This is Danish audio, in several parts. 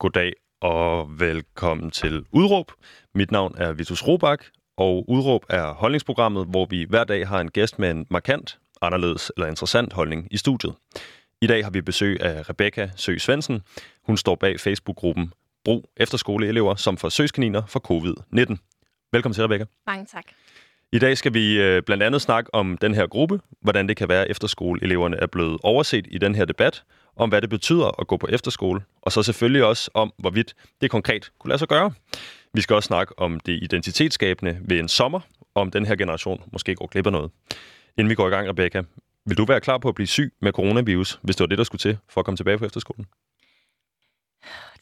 Goddag og velkommen til Udråb. Mit navn er Vitus Robak, og Udråb er holdningsprogrammet, hvor vi hver dag har en gæst med en markant, anderledes eller interessant holdning i studiet. I dag har vi besøg af Rebecca Sø Svendsen. Hun står bag Facebook-gruppen Brug Efterskoleelever som forsøgskaniner for covid-19. Velkommen til, Rebecca. Mange tak. I dag skal vi øh, blandt andet snakke om den her gruppe, hvordan det kan være, at efterskoleeleverne er blevet overset i den her debat, om hvad det betyder at gå på efterskole, og så selvfølgelig også om, hvorvidt det konkret kunne lade sig gøre. Vi skal også snakke om det identitetsskabende ved en sommer, om den her generation måske går glip af noget. Inden vi går i gang, Rebecca, vil du være klar på at blive syg med coronavirus, hvis det var det, der skulle til for at komme tilbage på efterskolen?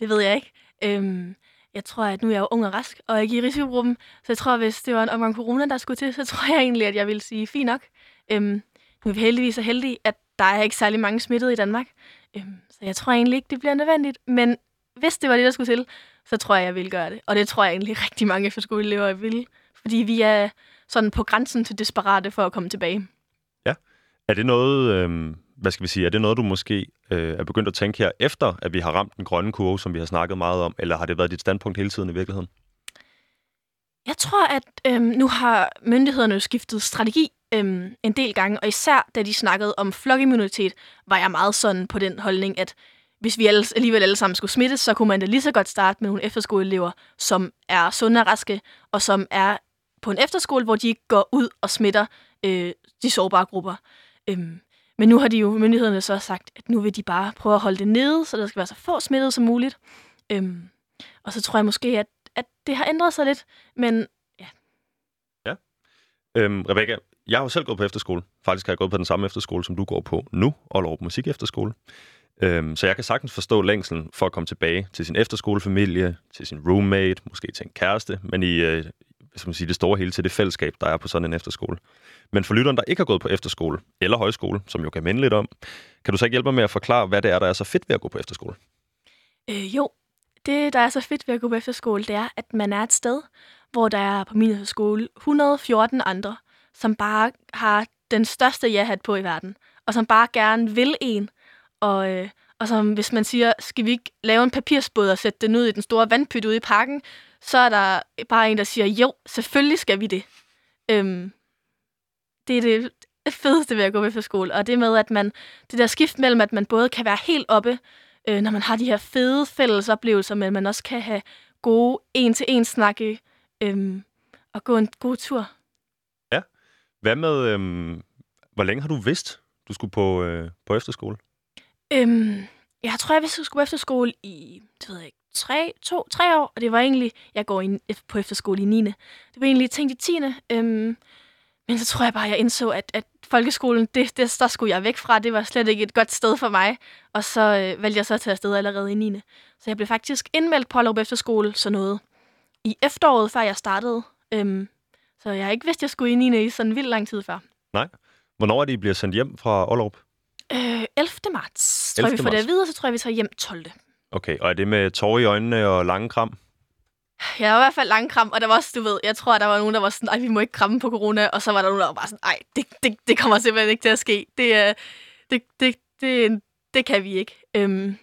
Det ved jeg ikke. Øhm, jeg tror, at nu er jeg jo ung og rask, og ikke i risikogruppen. Så jeg tror, hvis det var en omgang corona, der skulle til, så tror jeg egentlig, at jeg ville sige, fint nok. Øhm, nu er vi heldigvis så heldige, at der er ikke særlig mange smittede i Danmark. Øhm, så jeg tror egentlig ikke, det bliver nødvendigt. Men hvis det var det, der skulle til, så tror jeg, jeg ville gøre det. Og det tror jeg egentlig rigtig mange efterskoleelever vil. Fordi vi er sådan på grænsen til desperate for at komme tilbage. Ja. Er det noget, øh, hvad skal vi sige, er det noget, du måske øh, er begyndt at tænke her, efter at vi har ramt den grønne kurve, som vi har snakket meget om, eller har det været dit standpunkt hele tiden i virkeligheden? Jeg tror, at øhm, nu har myndighederne jo skiftet strategi øhm, en del gange, og især da de snakkede om flokimmunitet, var jeg meget sådan på den holdning, at hvis vi alle, alligevel alle sammen skulle smittes, så kunne man da lige så godt starte med nogle efterskoleelever, som er sunde og raske, og som er på en efterskole, hvor de ikke går ud og smitter øh, de sårbare grupper. Øhm, men nu har de jo myndighederne så sagt, at nu vil de bare prøve at holde det nede, så der skal være så få smittede som muligt. Øhm, og så tror jeg måske, at, at det har ændret sig lidt, men ja. Ja. Øhm, Rebecca, jeg har jo selv gået på efterskole. Faktisk har jeg gået på den samme efterskole, som du går på nu, og Aalborg Musik Efterskole. Øhm, så jeg kan sagtens forstå længselen for at komme tilbage til sin efterskolefamilie, til sin roommate, måske til en kæreste, men i øh, som man siger, det store hele til det fællesskab, der er på sådan en efterskole. Men for lytteren, der ikke har gået på efterskole eller højskole, som jo kan minde lidt om, kan du så ikke hjælpe mig med at forklare, hvad det er, der er så fedt ved at gå på efterskole? Øh, jo, det, der er så fedt ved at gå på efterskole, det er, at man er et sted, hvor der er på min skole 114 andre, som bare har den største ja-hat på i verden, og som bare gerne vil en, og, øh, og som hvis man siger, skal vi ikke lave en papirsbåd og sætte den ud i den store vandpyt ude i parken, så er der bare en, der siger, jo, selvfølgelig skal vi det. Øhm, det er det fedeste ved at gå med for skole, og det med, at man, det der skift mellem, at man både kan være helt oppe, øh, når man har de her fede fælles oplevelser, men man også kan have gode en-til-en snakke øh, og gå en god tur. Hvad med, øhm, hvor længe har du vidst, du skulle på, øh, på efterskole? Øhm, jeg tror, jeg vidste, jeg skulle på efterskole i, det ved jeg ikke, tre, to, tre år, og det var egentlig, jeg går i, på efterskole i 9. Det var egentlig tænkt i 10. Øhm, men så tror jeg bare, jeg indså, at, at folkeskolen, det, det, der skulle jeg væk fra. Det var slet ikke et godt sted for mig. Og så øh, valgte jeg så at tage afsted allerede i 9. Så jeg blev faktisk indmeldt på Aalrup Efterskole, så noget i efteråret, før jeg startede. Øhm, så jeg ikke vidst, at jeg skulle i 9. i sådan vildt lang tid før. Nej. Hvornår er det, I bliver sendt hjem fra Aalrup? Øh, 11. marts, tror 11. jeg, vi får det at vide, så tror jeg, vi tager hjem 12. Okay, og er det med tårer i øjnene og lange kram? Ja, der var i hvert fald lang kram, og der var også, du ved, jeg tror, der var nogen, der var sådan, ej, vi må ikke kramme på corona, og så var der nogen, der var bare sådan, ej, det, det, det kommer simpelthen ikke til at ske. Det, det, det, det, det kan vi ikke. Øhm,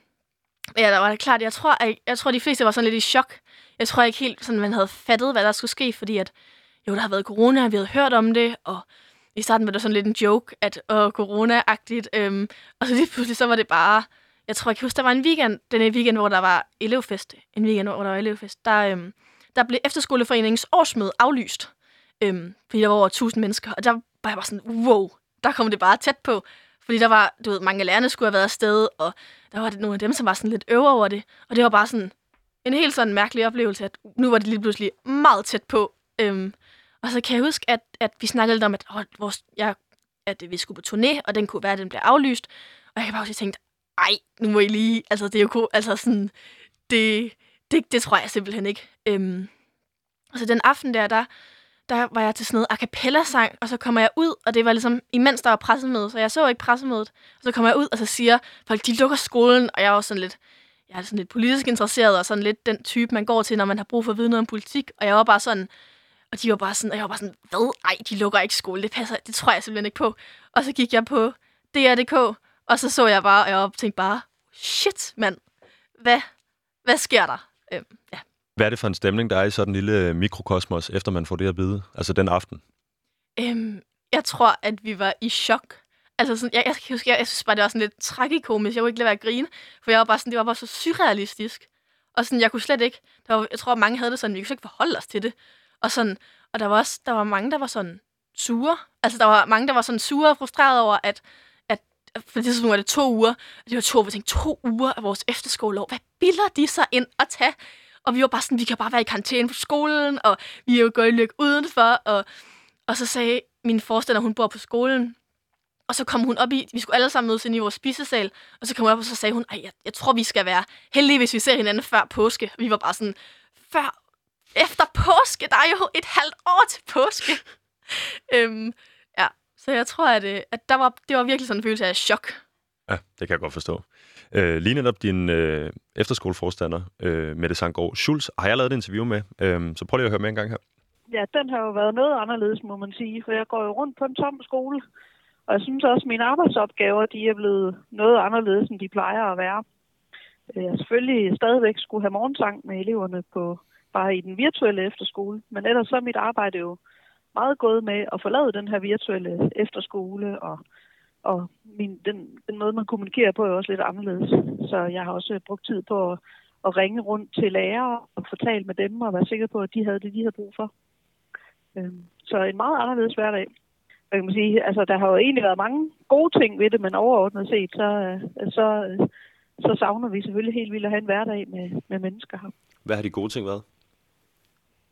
ja, der var det klart, jeg tror, jeg, jeg tror, de fleste var sådan lidt i chok. Jeg tror ikke helt, sådan, man havde fattet, hvad der skulle ske, fordi at, jo, der har været corona, og vi havde hørt om det, og i starten var det sådan lidt en joke, at åh, corona-agtigt, øhm, og så lige pludselig, så var det bare, jeg tror, jeg kan huske, der var en weekend, den weekend, hvor der var elevfest. En weekend, hvor der var elevfest. Der, øhm, der blev efterskoleforeningens årsmøde aflyst. Øhm, fordi der var over 1000 mennesker. Og der var jeg bare sådan, wow, der kom det bare tæt på. Fordi der var, du ved, mange lærerne skulle have været afsted, og der var det nogle af dem, som var sådan lidt øver over det. Og det var bare sådan en helt sådan mærkelig oplevelse, at nu var det lige pludselig meget tæt på. Øhm, og så kan jeg huske, at, at vi snakkede lidt om, at, åh, vores, ja, at vi skulle på turné, og den kunne være, at den blev aflyst. Og jeg kan bare også tænke, ej, nu må I lige, altså det er jo altså sådan, det, det, det tror jeg simpelthen ikke. Øhm, og så den aften der, der, der var jeg til sådan noget a cappella-sang, og så kommer jeg ud, og det var ligesom, imens der var pressemøde, så jeg så ikke pressemødet. Og så kommer jeg ud, og så siger folk, de lukker skolen, og jeg var sådan lidt, jeg er sådan lidt politisk interesseret, og sådan lidt den type, man går til, når man har brug for at vide noget om politik. Og jeg var bare sådan, og de var bare sådan, og jeg var bare sådan, hvad? Ej, de lukker ikke skole, det passer, det tror jeg simpelthen ikke på. Og så gik jeg på DR.dk, og så så jeg bare, og jeg tænkte bare, shit, mand, hvad, hvad sker der? Øh, ja. Hvad er det for en stemning, der er i sådan en lille mikrokosmos, efter man får det at vide? Altså den aften? Øhm, jeg tror, at vi var i chok. Altså sådan, jeg, jeg, huske, jeg, jeg synes bare, det var sådan lidt tragikomisk. Jeg kunne ikke lade være at grine, for jeg var bare sådan, det var bare så surrealistisk. Og sådan, jeg kunne slet ikke, der var, jeg tror, mange havde det sådan, vi kunne slet ikke forholde os til det. Og sådan, og der var også, der var mange, der var sådan sure. Altså, der var mange, der var sådan sure og frustrerede over, at, at for det tidspunkt var det to uger. Og det var to, vi tænkte, to uger af vores efterskoleår. Hvad bilder de sig ind at tage? Og vi var bare sådan, vi kan bare være i karantæne på skolen, og vi er jo gået lykke udenfor. Og, og så sagde min forstander, hun bor på skolen, og så kom hun op i, vi skulle alle sammen mødes ind i vores spisesal, og så kom hun op, og så sagde hun, Ej, jeg, jeg tror, vi skal være heldige, hvis vi ser hinanden før påske. Og vi var bare sådan, før, efter påske, der er jo et halvt år til påske. øhm, ja, så jeg tror, at, øh, at der var, det var virkelig sådan en følelse af chok. Ja, det kan jeg godt forstå. Øh, lige netop din øh, efterskoleforstander, øh, Mette Sangård Schulz, har jeg lavet et interview med, øh, så prøv lige at høre med en gang her. Ja, den har jo været noget anderledes, må man sige, for jeg går jo rundt på en tom skole, og jeg synes også, at mine arbejdsopgaver, de er blevet noget anderledes, end de plejer at være. Øh, jeg selvfølgelig stadigvæk skulle have morgensang med eleverne på bare i den virtuelle efterskole, men ellers så er mit arbejde jo meget gået med at forlade den her virtuelle efterskole, og, og min, den, den måde, man kommunikerer på, er også lidt anderledes. Så jeg har også brugt tid på at, at ringe rundt til lærere og fortælle med dem, og være sikker på, at de havde det, de havde brug for. Øhm, så en meget anderledes hverdag hvad kan man sige, altså der har jo egentlig været mange gode ting ved det, men overordnet set, så, øh, så, øh, så savner vi selvfølgelig helt vildt at have en hverdag med, med mennesker her. Hvad har de gode ting været?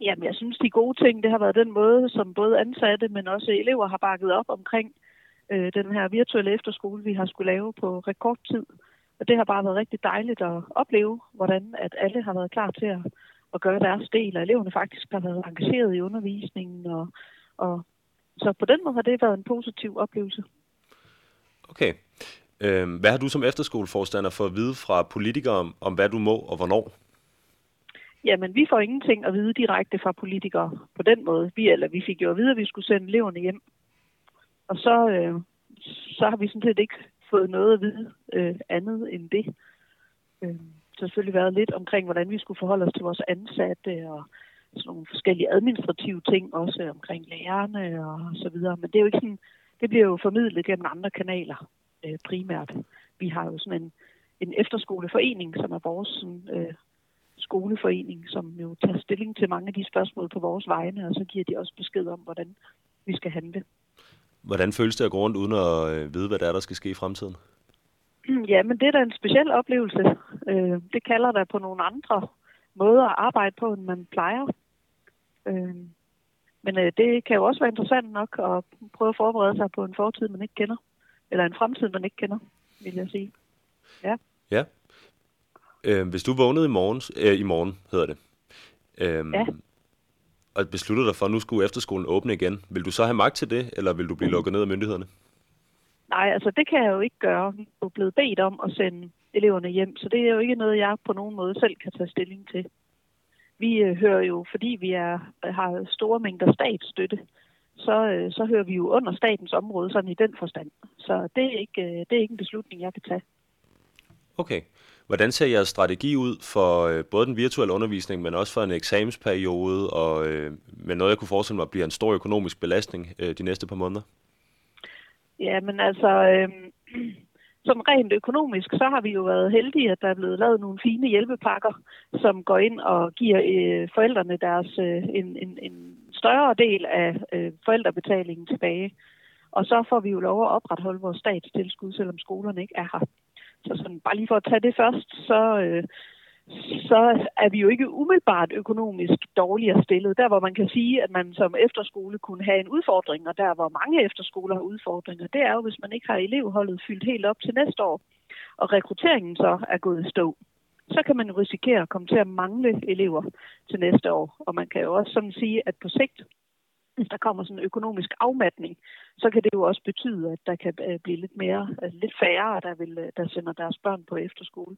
Jamen, jeg synes, de gode ting, det har været den måde, som både ansatte, men også elever har bakket op omkring øh, den her virtuelle efterskole, vi har skulle lave på rekordtid. Og det har bare været rigtig dejligt at opleve, hvordan at alle har været klar til at, at gøre deres del, og eleverne faktisk har været engageret i undervisningen, og, og så på den måde har det været en positiv oplevelse. Okay. Øhm, hvad har du som efterskoleforstander fået at vide fra politikere om, om, hvad du må og hvornår? Jamen, vi får ingenting at vide direkte fra politikere på den måde. Vi, eller vi fik jo at vide, at vi skulle sende eleverne hjem. Og så, øh, så har vi sådan set ikke fået noget at vide øh, andet end det. Øh, så har selvfølgelig været lidt omkring, hvordan vi skulle forholde os til vores ansatte og sådan nogle forskellige administrative ting, også omkring lærerne og så videre. Men det er jo ikke sådan, det bliver jo formidlet gennem andre kanaler øh, primært. Vi har jo sådan en, en efterskoleforening, som er vores sådan, øh, skoleforening, som jo tager stilling til mange af de spørgsmål på vores vegne, og så giver de også besked om, hvordan vi skal handle. Hvordan føles det at gå rundt uden at øh, vide, hvad der er, der skal ske i fremtiden? Ja, men det er da en speciel oplevelse. Øh, det kalder der på nogle andre måder at arbejde på, end man plejer. Øh, men det kan jo også være interessant nok at prøve at forberede sig på en fortid, man ikke kender. Eller en fremtid, man ikke kender, vil jeg sige. Ja. Ja. Øh, hvis du vågnede i morgen, øh, i morgen hedder det, øh, ja. og besluttede dig for, at nu skulle efterskolen åbne igen, vil du så have magt til det, eller vil du blive lukket ned af myndighederne? Nej, altså det kan jeg jo ikke gøre. Vi er blevet bedt om at sende eleverne hjem, så det er jo ikke noget, jeg på nogen måde selv kan tage stilling til. Vi øh, hører jo, fordi vi er, har store mængder statsstøtte, så, øh, så hører vi jo under statens område, sådan i den forstand. Så det er ikke, øh, det er ikke en beslutning, jeg kan tage. Okay. Hvordan ser jeres strategi ud for øh, både den virtuelle undervisning, men også for en eksamensperiode, og øh, med noget, jeg kunne forestille mig bliver en stor økonomisk belastning øh, de næste par måneder? Ja, men altså, øh, som rent økonomisk, så har vi jo været heldige, at der er blevet lavet nogle fine hjælpepakker, som går ind og giver øh, forældrene deres øh, en, en, en større del af øh, forældrebetalingen tilbage. Og så får vi jo lov at opretholde vores statstilskud, selvom skolerne ikke er her. Så sådan, bare lige for at tage det først, så, øh, så er vi jo ikke umiddelbart økonomisk dårligere stillet. Der, hvor man kan sige, at man som efterskole kunne have en udfordring, og der, hvor mange efterskoler har udfordringer, det er jo, hvis man ikke har elevholdet fyldt helt op til næste år, og rekrutteringen så er gået i stå. Så kan man risikere at komme til at mangle elever til næste år. Og man kan jo også sådan sige, at på sigt, hvis der kommer sådan en økonomisk afmatning, så kan det jo også betyde, at der kan øh, blive lidt mere, øh, lidt færre, der, vil, øh, der sender deres børn på efterskole.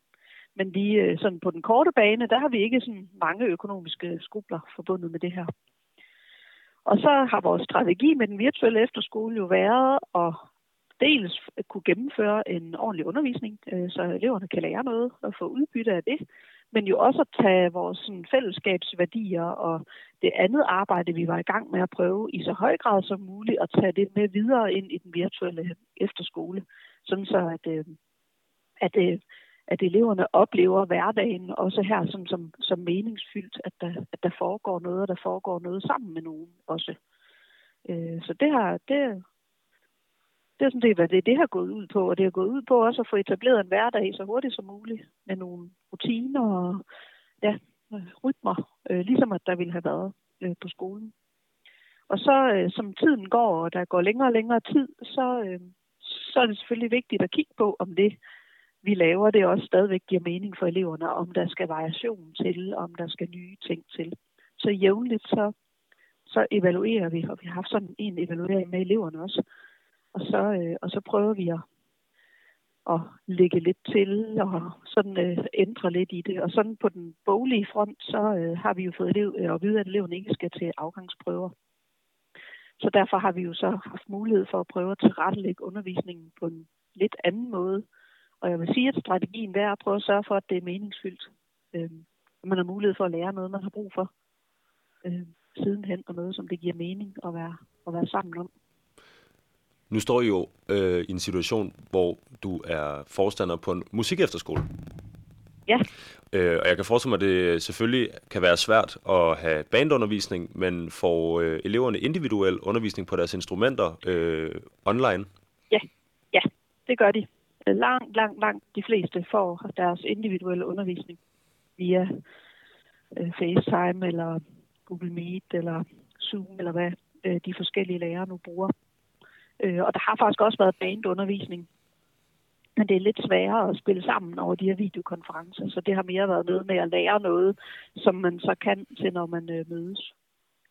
Men lige øh, sådan på den korte bane, der har vi ikke sådan mange økonomiske skrubler forbundet med det her. Og så har vores strategi med den virtuelle efterskole jo været at dels kunne gennemføre en ordentlig undervisning, så eleverne kan lære noget og få udbytte af det, men jo også at tage vores sådan, fællesskabsværdier og det andet arbejde, vi var i gang med at prøve i så høj grad som muligt, at tage det med videre ind i den virtuelle efterskole, sådan så at, øh, at, øh, at eleverne oplever hverdagen også her som, som, som meningsfyldt, at der, at der foregår noget, og der foregår noget sammen med nogen også. Øh, så det har, det, det er sådan set, hvad det, det har gået ud på, og det har gået ud på også at få etableret en hverdag så hurtigt som muligt, med nogle rutiner og ja, rytmer, øh, ligesom at der ville have været øh, på skolen. Og så øh, som tiden går, og der går længere og længere tid, så, øh, så er det selvfølgelig vigtigt at kigge på, om det, vi laver, det også stadigvæk giver mening for eleverne, om der skal variation til, om der skal nye ting til. Så jævnligt så, så evaluerer vi, og vi har haft sådan en evaluering med eleverne også, og så, øh, og så prøver vi at, at lægge lidt til og sådan øh, ændre lidt i det. Og sådan på den boglige front, så øh, har vi jo fået elev, øh, at vide, at eleven ikke skal til afgangsprøver. Så derfor har vi jo så haft mulighed for at prøve at tilrettelægge undervisningen på en lidt anden måde. Og jeg vil sige, at strategien er at prøve at sørge for, at det er meningsfyldt. Øh, at man har mulighed for at lære noget, man har brug for øh, sidenhen, og noget, som det giver mening at være, at være sammen om. Nu står I jo øh, i en situation, hvor du er forstander på en musikefterskole. Ja. Øh, og jeg kan forestille mig, at det selvfølgelig kan være svært at have bandundervisning, men får øh, eleverne individuel undervisning på deres instrumenter øh, online? Ja, ja, det gør de. Langt, langt, langt de fleste får deres individuelle undervisning via øh, FaceTime eller Google Meet eller Zoom eller hvad øh, de forskellige lærere nu bruger. Øh, og der har faktisk også været bandundervisning. Men det er lidt sværere at spille sammen over de her videokonferencer, så det har mere været noget med at lære noget, som man så kan til, når man øh, mødes.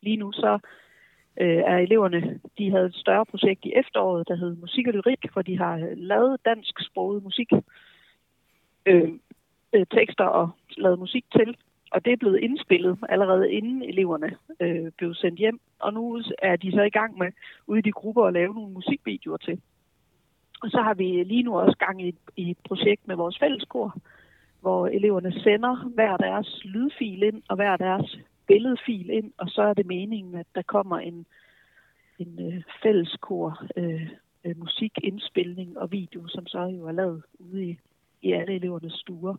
Lige nu så øh, er eleverne, de havde et større projekt i efteråret, der hed Musik og Lyrik, hvor de har lavet lavet dansksproget musik, øh, øh, tekster og lavet musik til. Og det er blevet indspillet allerede inden eleverne øh, blev sendt hjem. Og nu er de så i gang med ude i de grupper at lave nogle musikvideoer til. Og så har vi lige nu også gang i, i et projekt med vores fælleskor, hvor eleverne sender hver deres lydfil ind og hver deres billedfil ind, og så er det meningen, at der kommer en, en øh, fælleskor øh, øh, musikindspilning og video, som så jo er lavet ude i, i alle elevernes stuer.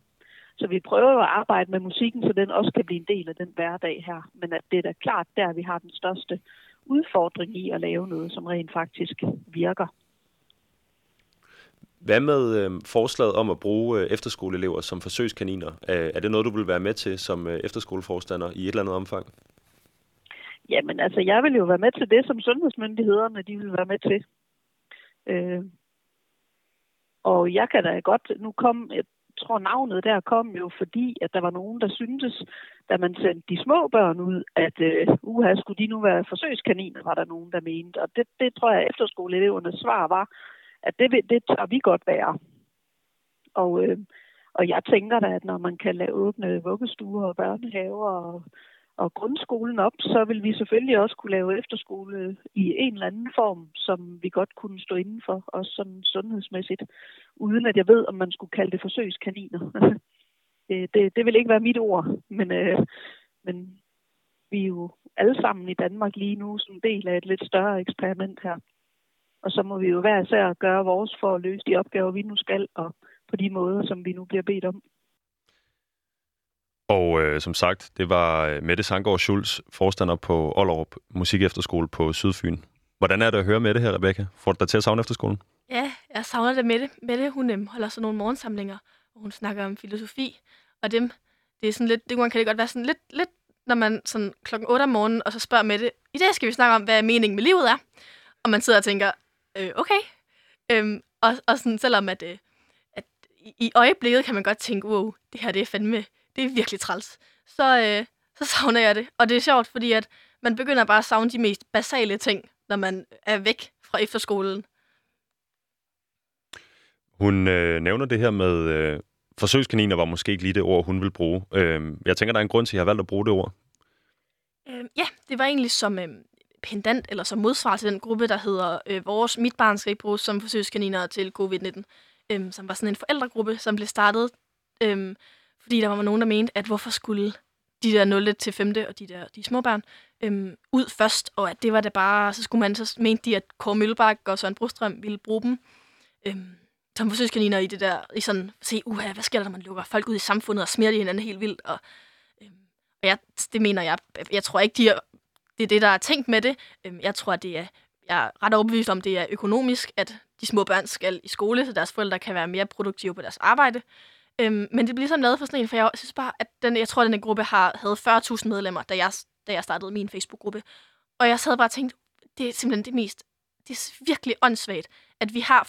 Så vi prøver at arbejde med musikken, så den også kan blive en del af den hverdag her. Men at det er da klart der, vi har den største udfordring i at lave noget, som rent faktisk virker. Hvad med øh, forslaget om at bruge øh, efterskoleelever som forsøgskaniner? Er, er det noget, du vil være med til som øh, efterskoleforstander i et eller andet omfang? Jamen altså, jeg vil jo være med til det, som sundhedsmyndighederne de vil være med til. Øh, og jeg kan da godt, nu kom, tror navnet der kom jo fordi, at der var nogen, der syntes, da man sendte de små børn ud, at uh, uha, skulle de nu være forsøgskaniner, var der nogen, der mente. Og det, det tror jeg, efterskoleelevernes svar var, at det, det tør vi godt være. Og, øh, og jeg tænker da, at når man kan lave åbne vuggestuer og børnehaver og, og grundskolen op, så vil vi selvfølgelig også kunne lave efterskole i en eller anden form, som vi godt kunne stå inden for, også sådan sundhedsmæssigt, uden at jeg ved, om man skulle kalde det forsøgskaniner. det, det, det vil ikke være mit ord, men, øh, men vi er jo alle sammen i Danmark lige nu som del af et lidt større eksperiment her. Og så må vi jo hver især gøre vores for at løse de opgaver, vi nu skal, og på de måder, som vi nu bliver bedt om. Og øh, som sagt, det var øh, Mette Sangård Schulz, forstander på Ollerup Musikefterskole på Sydfyn. Hvordan er det at høre med det her, Rebecca? Får du dig til at savne efterskolen? Ja, jeg savner det med det. Mette, hun øhm, holder sådan nogle morgensamlinger, hvor hun snakker om filosofi. Og dem, det er sådan lidt, det kan det godt være sådan lidt, lidt når man sådan klokken 8 om morgenen, og så spørger Mette, i dag skal vi snakke om, hvad meningen med livet er. Og man sidder og tænker, øh, okay. Øhm, og, og sådan, selvom at, øh, at i øjeblikket kan man godt tænke, wow, det her det er fandme, det er virkelig træls. Så, øh, så savner jeg det. Og det er sjovt, fordi at man begynder bare at savne de mest basale ting, når man er væk fra efterskolen. Hun øh, nævner det her med øh, forsøgskaniner, var måske ikke lige det ord, hun vil bruge. Øh, jeg tænker, der er en grund til, at jeg har valgt at bruge det ord. Øh, ja, det var egentlig som øh, pendant, eller som modsvar til den gruppe, der hedder øh, Vores Mit Barn skal ikke bruges som forsøgskaniner til covid-19, øh, som var sådan en forældregruppe, som blev startet, øh, fordi der var nogen, der mente, at hvorfor skulle de der 0. til 5. og de der de små børn øhm, ud først, og at det var det bare, så skulle man, så mente de, at Kåre Møllebak og Søren Brostrøm ville bruge dem øhm, som forsøgskaniner i det der, i sådan, se, uha, hvad sker der, når man lukker folk ud i samfundet og smider de hinanden helt vildt, og, øhm, og jeg, det mener jeg, jeg tror ikke, de er, det er det, der er tænkt med det. Øhm, jeg tror, det er, jeg er ret overbevist om, det er økonomisk, at de små børn skal i skole, så deres forældre kan være mere produktive på deres arbejde. Øhm, men det bliver ligesom lavet for sådan en, for jeg synes bare, at den, jeg tror, at den gruppe har, havde 40.000 medlemmer, da jeg, da jeg startede min Facebook-gruppe. Og jeg sad bare og tænkte, det er simpelthen det mest, det er virkelig åndssvagt, at vi har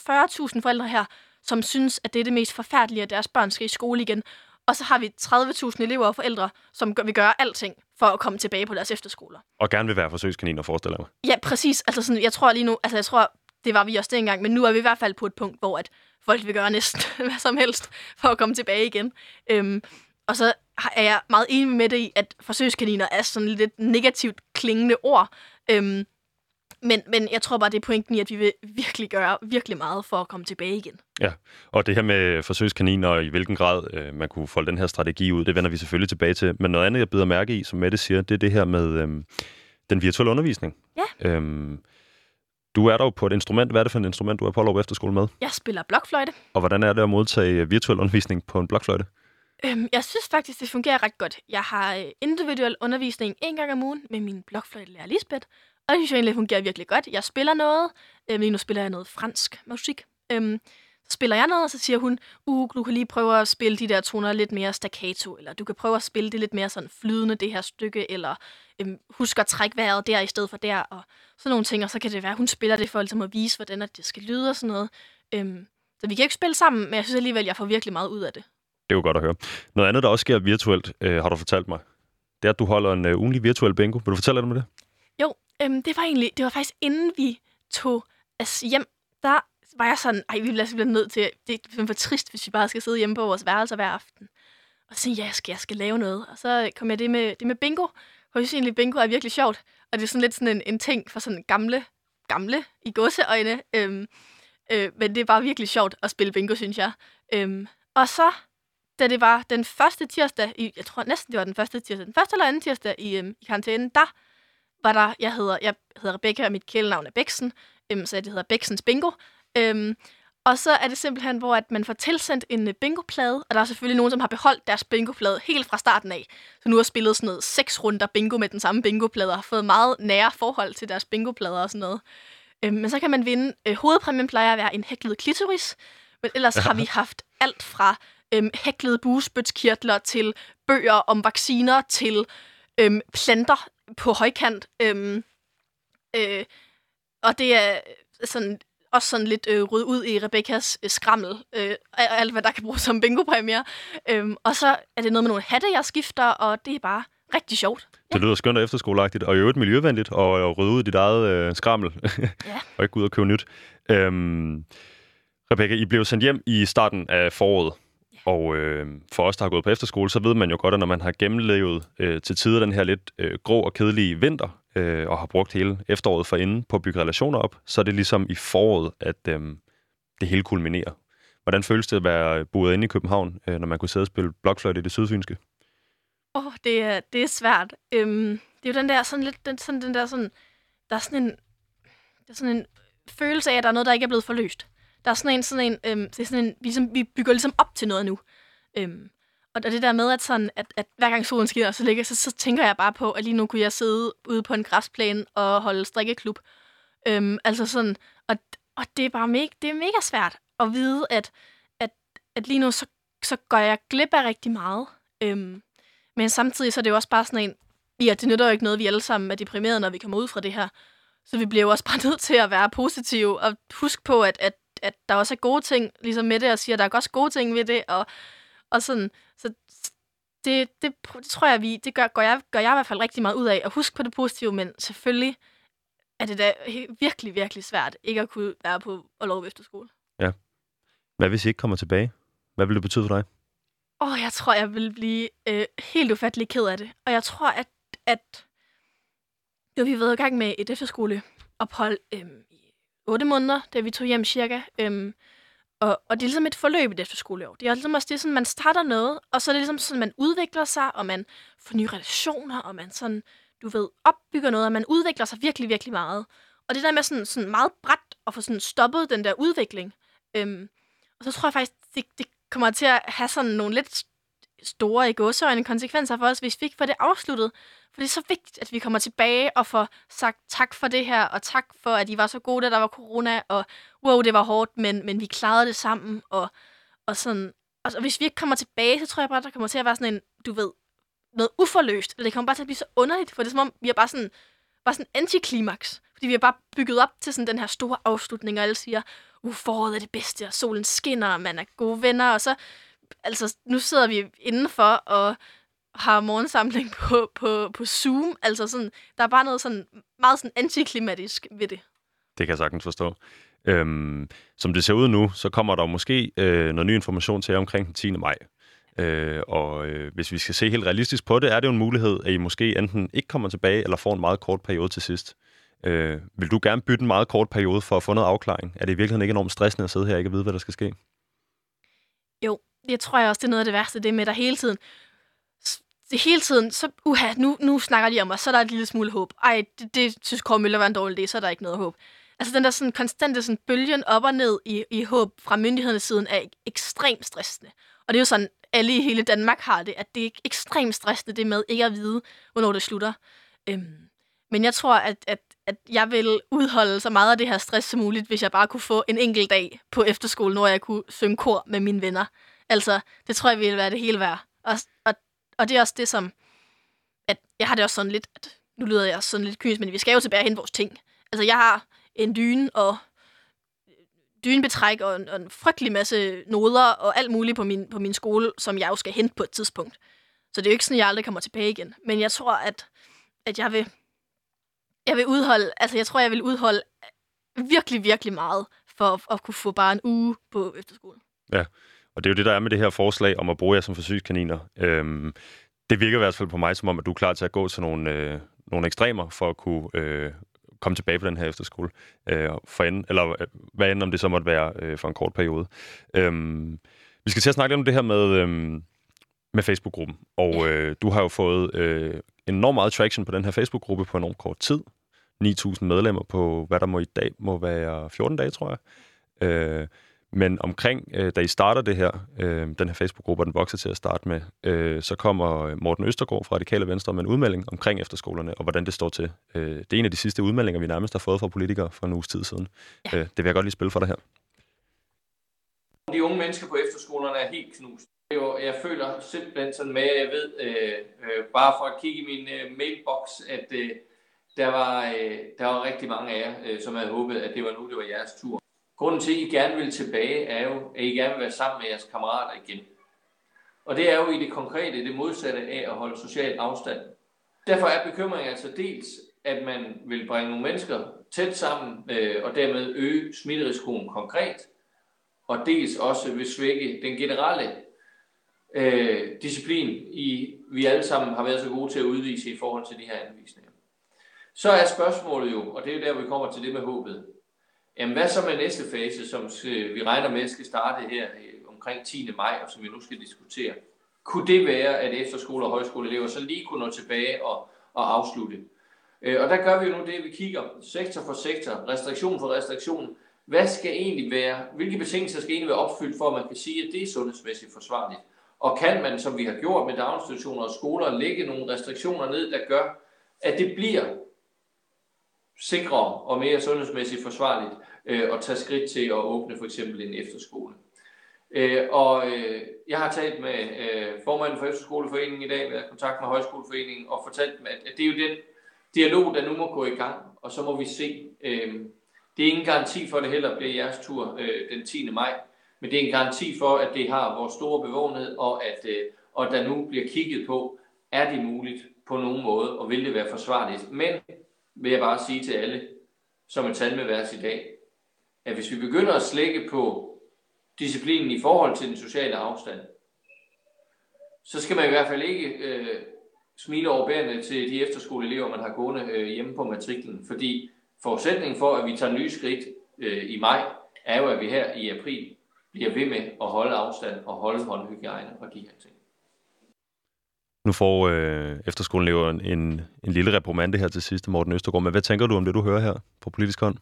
40.000 forældre her, som synes, at det er det mest forfærdelige, at deres børn skal i skole igen. Og så har vi 30.000 elever og forældre, som vil gøre alting for at komme tilbage på deres efterskoler. Og gerne vil være forsøgskaniner, forestiller jeg mig. Ja, præcis. Altså sådan, jeg tror lige nu, altså jeg tror, det var vi også dengang, men nu er vi i hvert fald på et punkt, hvor at folk vil gøre næsten hvad som helst for at komme tilbage igen. Øhm, og så er jeg meget enig med det i, at forsøgskaniner er sådan lidt negativt klingende ord. Øhm, men, men jeg tror bare, det er pointen i, at vi vil virkelig gøre virkelig meget for at komme tilbage igen. Ja, og det her med forsøgskaniner og i hvilken grad øh, man kunne folde den her strategi ud, det vender vi selvfølgelig tilbage til. Men noget andet, jeg bider mærke i, som Mette siger, det er det her med øh, den virtuelle undervisning. Ja. Øhm, du er dog på et instrument. Hvad er det for et instrument, du er på Lov Efterskole med? Jeg spiller blokfløjte. Og hvordan er det at modtage virtuel undervisning på en blokfløjte? Øhm, jeg synes faktisk, det fungerer ret godt. Jeg har øh, individuel undervisning en gang om ugen med min blokfløjtelærer Lisbeth, og det synes jeg egentlig fungerer virkelig godt. Jeg spiller noget. Øhm, lige nu spiller jeg noget fransk musik. Øhm, spiller jeg noget, og så siger hun, uh, du kan lige prøve at spille de der toner lidt mere staccato, eller du kan prøve at spille det lidt mere sådan flydende, det her stykke, eller øhm, husk at trække vejret der i stedet for der, og sådan nogle ting, og så kan det være, at hun spiller det for ligesom at vise, hvordan det skal lyde og sådan noget. Øhm, så vi kan ikke spille sammen, men jeg synes alligevel, at jeg får virkelig meget ud af det. Det er jo godt at høre. Noget andet, der også sker virtuelt, øh, har du fortalt mig, det er, at du holder en øh, ugenlig virtuel bingo. Vil du fortælle lidt om det? Jo, øhm, det var egentlig, det var faktisk inden vi tog os hjem, der var jeg sådan, ej, vi bliver simpelthen nødt til, det er for trist, hvis vi bare skal sidde hjemme på vores værelse hver aften. Og så tænkte jeg, jeg skal, jeg skal lave noget. Og så kom jeg det med, det med bingo. For jeg synes egentlig, bingo er virkelig sjovt. Og det er sådan lidt sådan en, en ting for sådan gamle, gamle i godseøjne. Øhm, øh, men det er bare virkelig sjovt at spille bingo, synes jeg. Øhm, og så, da det var den første tirsdag, i, jeg tror næsten det var den første tirsdag, den første eller anden tirsdag i, øhm, i karantænen, der var der, jeg hedder, jeg hedder Rebecca, og mit kælenavn er Bæksen, øhm, så det hedder Bæksens Bingo. Øhm, og så er det simpelthen, hvor at man får tilsendt en øh, bingoplade, og der er selvfølgelig nogen, som har beholdt deres bingoplade helt fra starten af. Så nu har spillet sådan noget seks runder bingo med den samme bingoplade, og har fået meget nære forhold til deres bingoplader og sådan noget. Øhm, men så kan man vinde, øh, hovedpræmien plejer at være en hæklet klitoris, men ellers har vi haft alt fra øhm, hæklede buespytskirtler til bøger om vacciner til øhm, planter på højkant. Øhm, øh, og det er sådan også sådan lidt øh, rød ud i Rebekkas øh, skrammel. Øh, alt, hvad der kan bruges som bingo-præmier. Øhm, og så er det noget med nogle hatte, jeg skifter, og det er bare rigtig sjovt. Ja. Det lyder skønt og efterskoleagtigt, og i øvrigt miljøvenligt, og rydde ud i dit eget øh, skrammel, ja. og ikke gå ud og købe nyt. Øhm, Rebecca, I blev sendt hjem i starten af foråret. Og øh, for os, der har gået på efterskole, så ved man jo godt, at når man har gennemlevet øh, til tider den her lidt øh, grå og kedelige vinter, øh, og har brugt hele efteråret for inden på at bygge relationer op, så er det ligesom i foråret, at øh, det hele kulminerer. Hvordan føles det at være boet inde i København, øh, når man kunne sidde og spille blokfløjte i det sydfynske? Åh, oh, det, er, det er svært. Øhm, det er jo den der sådan lidt, den, sådan, den der sådan, der er sådan en, der er sådan en følelse af, at der er noget, der ikke er blevet forløst. Der er sådan en, sådan en, øhm, det er sådan en vi, ligesom, vi bygger ligesom op til noget nu. Øhm, og det der med, at, sådan, at, at hver gang solen skinner, så, ligger, så, så tænker jeg bare på, at lige nu kunne jeg sidde ude på en græsplæne og holde strikkeklub. Øhm, altså sådan, og, og det er bare mega, det er mega svært at vide, at, at, at lige nu, så, så går jeg glip af rigtig meget. Øhm, men samtidig så er det jo også bare sådan en, ja, det nytter jo ikke noget, vi alle sammen er deprimerede, når vi kommer ud fra det her. Så vi bliver jo også bare nødt til at være positive og huske på, at, at, at der også er gode ting, ligesom med det, og siger, at der er også gode ting ved det, og, og sådan, så det, det, det tror jeg, vi, det gør, gør, jeg, gør jeg i hvert fald rigtig meget ud af. At huske på det positive, men selvfølgelig er det da virkelig, virkelig svært ikke at kunne være på og lov efterskole. Ja. Hvad hvis I ikke kommer tilbage? Hvad vil det betyde for dig? Åh, oh, jeg tror, jeg vil blive øh, helt ufattelig ked af det. Og jeg tror, at, at jo, vi været i gang med et efterskoleophold øh, i otte måneder, da vi tog hjem cirka. Øh, og, og det er ligesom et forløb i det efterskoleår. Det er ligesom også det, sådan, man starter noget, og så er det ligesom sådan, man udvikler sig, og man får nye relationer, og man sådan, du ved, opbygger noget, og man udvikler sig virkelig, virkelig meget. Og det der med sådan, sådan meget bræt at få sådan stoppet den der udvikling. Øhm, og så tror jeg faktisk, det, det kommer til at have sådan nogle lidt store i gåseøjne konsekvenser for os, hvis vi ikke får det afsluttet. For det er så vigtigt, at vi kommer tilbage og får sagt tak for det her, og tak for, at I var så gode, da der var corona, og wow, det var hårdt, men, men vi klarede det sammen, og, og sådan... Og, og hvis vi ikke kommer tilbage, så tror jeg bare, der kommer til at være sådan en, du ved, noget uforløst. Eller det kommer bare til at blive så underligt, for det er som om, vi er bare sådan, bare sådan antiklimaks. Fordi vi har bare bygget op til sådan den her store afslutning, og alle siger, uh, foråret er det bedste, og solen skinner, og man er gode venner, og så, altså, nu sidder vi indenfor og har morgensamling på, på, på Zoom. Altså sådan, der er bare noget sådan meget sådan antiklimatisk ved det. Det kan jeg sagtens forstå. Øhm, som det ser ud nu, så kommer der måske øh, noget ny information til omkring den 10. maj. Øh, og øh, hvis vi skal se helt realistisk på det, er det jo en mulighed, at I måske enten ikke kommer tilbage, eller får en meget kort periode til sidst. Øh, vil du gerne bytte en meget kort periode for at få noget afklaring? Er det i virkeligheden ikke enormt stressende at sidde her og ikke vide, hvad der skal ske? Jo, jeg tror jeg også, det er noget af det værste, det med der hele tiden. Det hele tiden, så uha, nu, nu snakker de om mig, så er der et lille smule håb. Ej, det, det synes Kåre Møller var en dårlig idé, så er der ikke noget håb. Altså den der sådan konstante sådan bølgen op og ned i, i håb fra myndighedernes siden er ekstremt stressende. Og det er jo sådan, alle i hele Danmark har det, at det er ekstremt stressende, det med ikke at vide, hvornår det slutter. Øhm, men jeg tror, at, at, at jeg vil udholde så meget af det her stress som muligt, hvis jeg bare kunne få en enkelt dag på efterskole, hvor jeg kunne synge kor med mine venner. Altså, det tror jeg ville være det hele værd. Og, og, og det er også det, som... At jeg har det også sådan lidt... At, nu lyder jeg sådan lidt kynisk, men vi skal jo tilbage hen vores ting. Altså, jeg har en dyne og øh, dynebetræk og en, og en frygtelig masse noder og alt muligt på min, på min skole, som jeg jo skal hente på et tidspunkt. Så det er jo ikke sådan, at jeg aldrig kommer tilbage igen. Men jeg tror, at, at jeg vil jeg vil udholde, altså jeg tror, jeg vil udholde virkelig, virkelig meget for at, at kunne få bare en uge på efterskolen. Ja, og det er jo det, der er med det her forslag om at bruge jer som forsøgskaniner. Øhm, det virker i hvert fald på mig som om, at du er klar til at gå til nogle, øh, nogle ekstremer for at kunne øh, komme tilbage på den her efterskole. Øh, for enden, eller øh, hvad end om det så måtte være øh, for en kort periode. Øhm, vi skal til at snakke lidt om det her med, øh, med Facebook-gruppen. Og øh, du har jo fået øh, enormt meget traction på den her Facebook-gruppe på enormt kort tid. 9.000 medlemmer på, hvad der må i dag må være 14 dage, tror jeg. Øh, men omkring, øh, da I starter det her, øh, den her Facebook-gruppe, og den vokser til at starte med, øh, så kommer Morten Østergaard fra Radikale Venstre med en udmelding omkring efterskolerne, og hvordan det står til. Øh, det er en af de sidste udmeldinger, vi nærmest har fået fra politikere for en uges tid siden. Ja. Øh, det vil jeg godt lige spille for dig her. De unge mennesker på efterskolerne er helt knust. Jeg føler simpelthen sådan med, at jeg ved, øh, øh, bare for at kigge i min øh, mailbox, at øh, der, var, øh, der var rigtig mange af jer, øh, som havde håbet, at det var nu, det var jeres tur. Grunden til, at I gerne vil tilbage, er jo, at I gerne vil være sammen med jeres kammerater igen. Og det er jo i det konkrete det modsatte af at holde social afstand. Derfor er bekymringen altså dels, at man vil bringe nogle mennesker tæt sammen, øh, og dermed øge smitterisikoen konkret, og dels også vil svække den generelle øh, disciplin, i, vi alle sammen har været så gode til at udvise i forhold til de her anvisninger. Så er spørgsmålet jo, og det er der, vi kommer til det med håbet. Jamen, hvad så med næste fase, som vi regner med skal starte her øh, omkring 10. maj, og som vi nu skal diskutere? Kunne det være, at efterskole- og højskoleelever så lige kunne nå tilbage og, og afslutte? Øh, og der gør vi jo nu det, vi kigger sektor for sektor, restriktion for restriktion. Hvad skal egentlig være, hvilke betingelser skal egentlig være opfyldt, for at man kan sige, at det er sundhedsmæssigt forsvarligt? Og kan man, som vi har gjort med daginstitutioner og skoler, lægge nogle restriktioner ned, der gør, at det bliver sikrere og mere sundhedsmæssigt forsvarligt øh, at tage skridt til at åbne for eksempel en efterskole. Øh, og øh, jeg har talt med øh, formanden for Efterskoleforeningen i dag, været i kontakt med Højskoleforeningen og fortalt dem, at, at det er jo den dialog, der nu må gå i gang, og så må vi se. Øh, det er ingen garanti for, at det heller bliver jeres tur øh, den 10. maj, men det er en garanti for, at det har vores store bevågenhed, og at øh, og der nu bliver kigget på, er det muligt på nogen måde, og vil det være forsvarligt. Men vil jeg bare sige til alle, som et tal med vers i dag, at hvis vi begynder at slække på disciplinen i forhold til den sociale afstand, så skal man i hvert fald ikke øh, smile overbærende til de efterskoleelever, man har gående øh, hjemme på matriklen, fordi forudsætningen for, at vi tager nye skridt øh, i maj, er jo, at vi her i april bliver ved med at holde afstand og holde håndhygiejne og de her ting. Nu får øh, efterskolen en, en, en lille reprimande her til sidst, Morten Østergaard. Men hvad tænker du om det, du hører her på politisk hånd?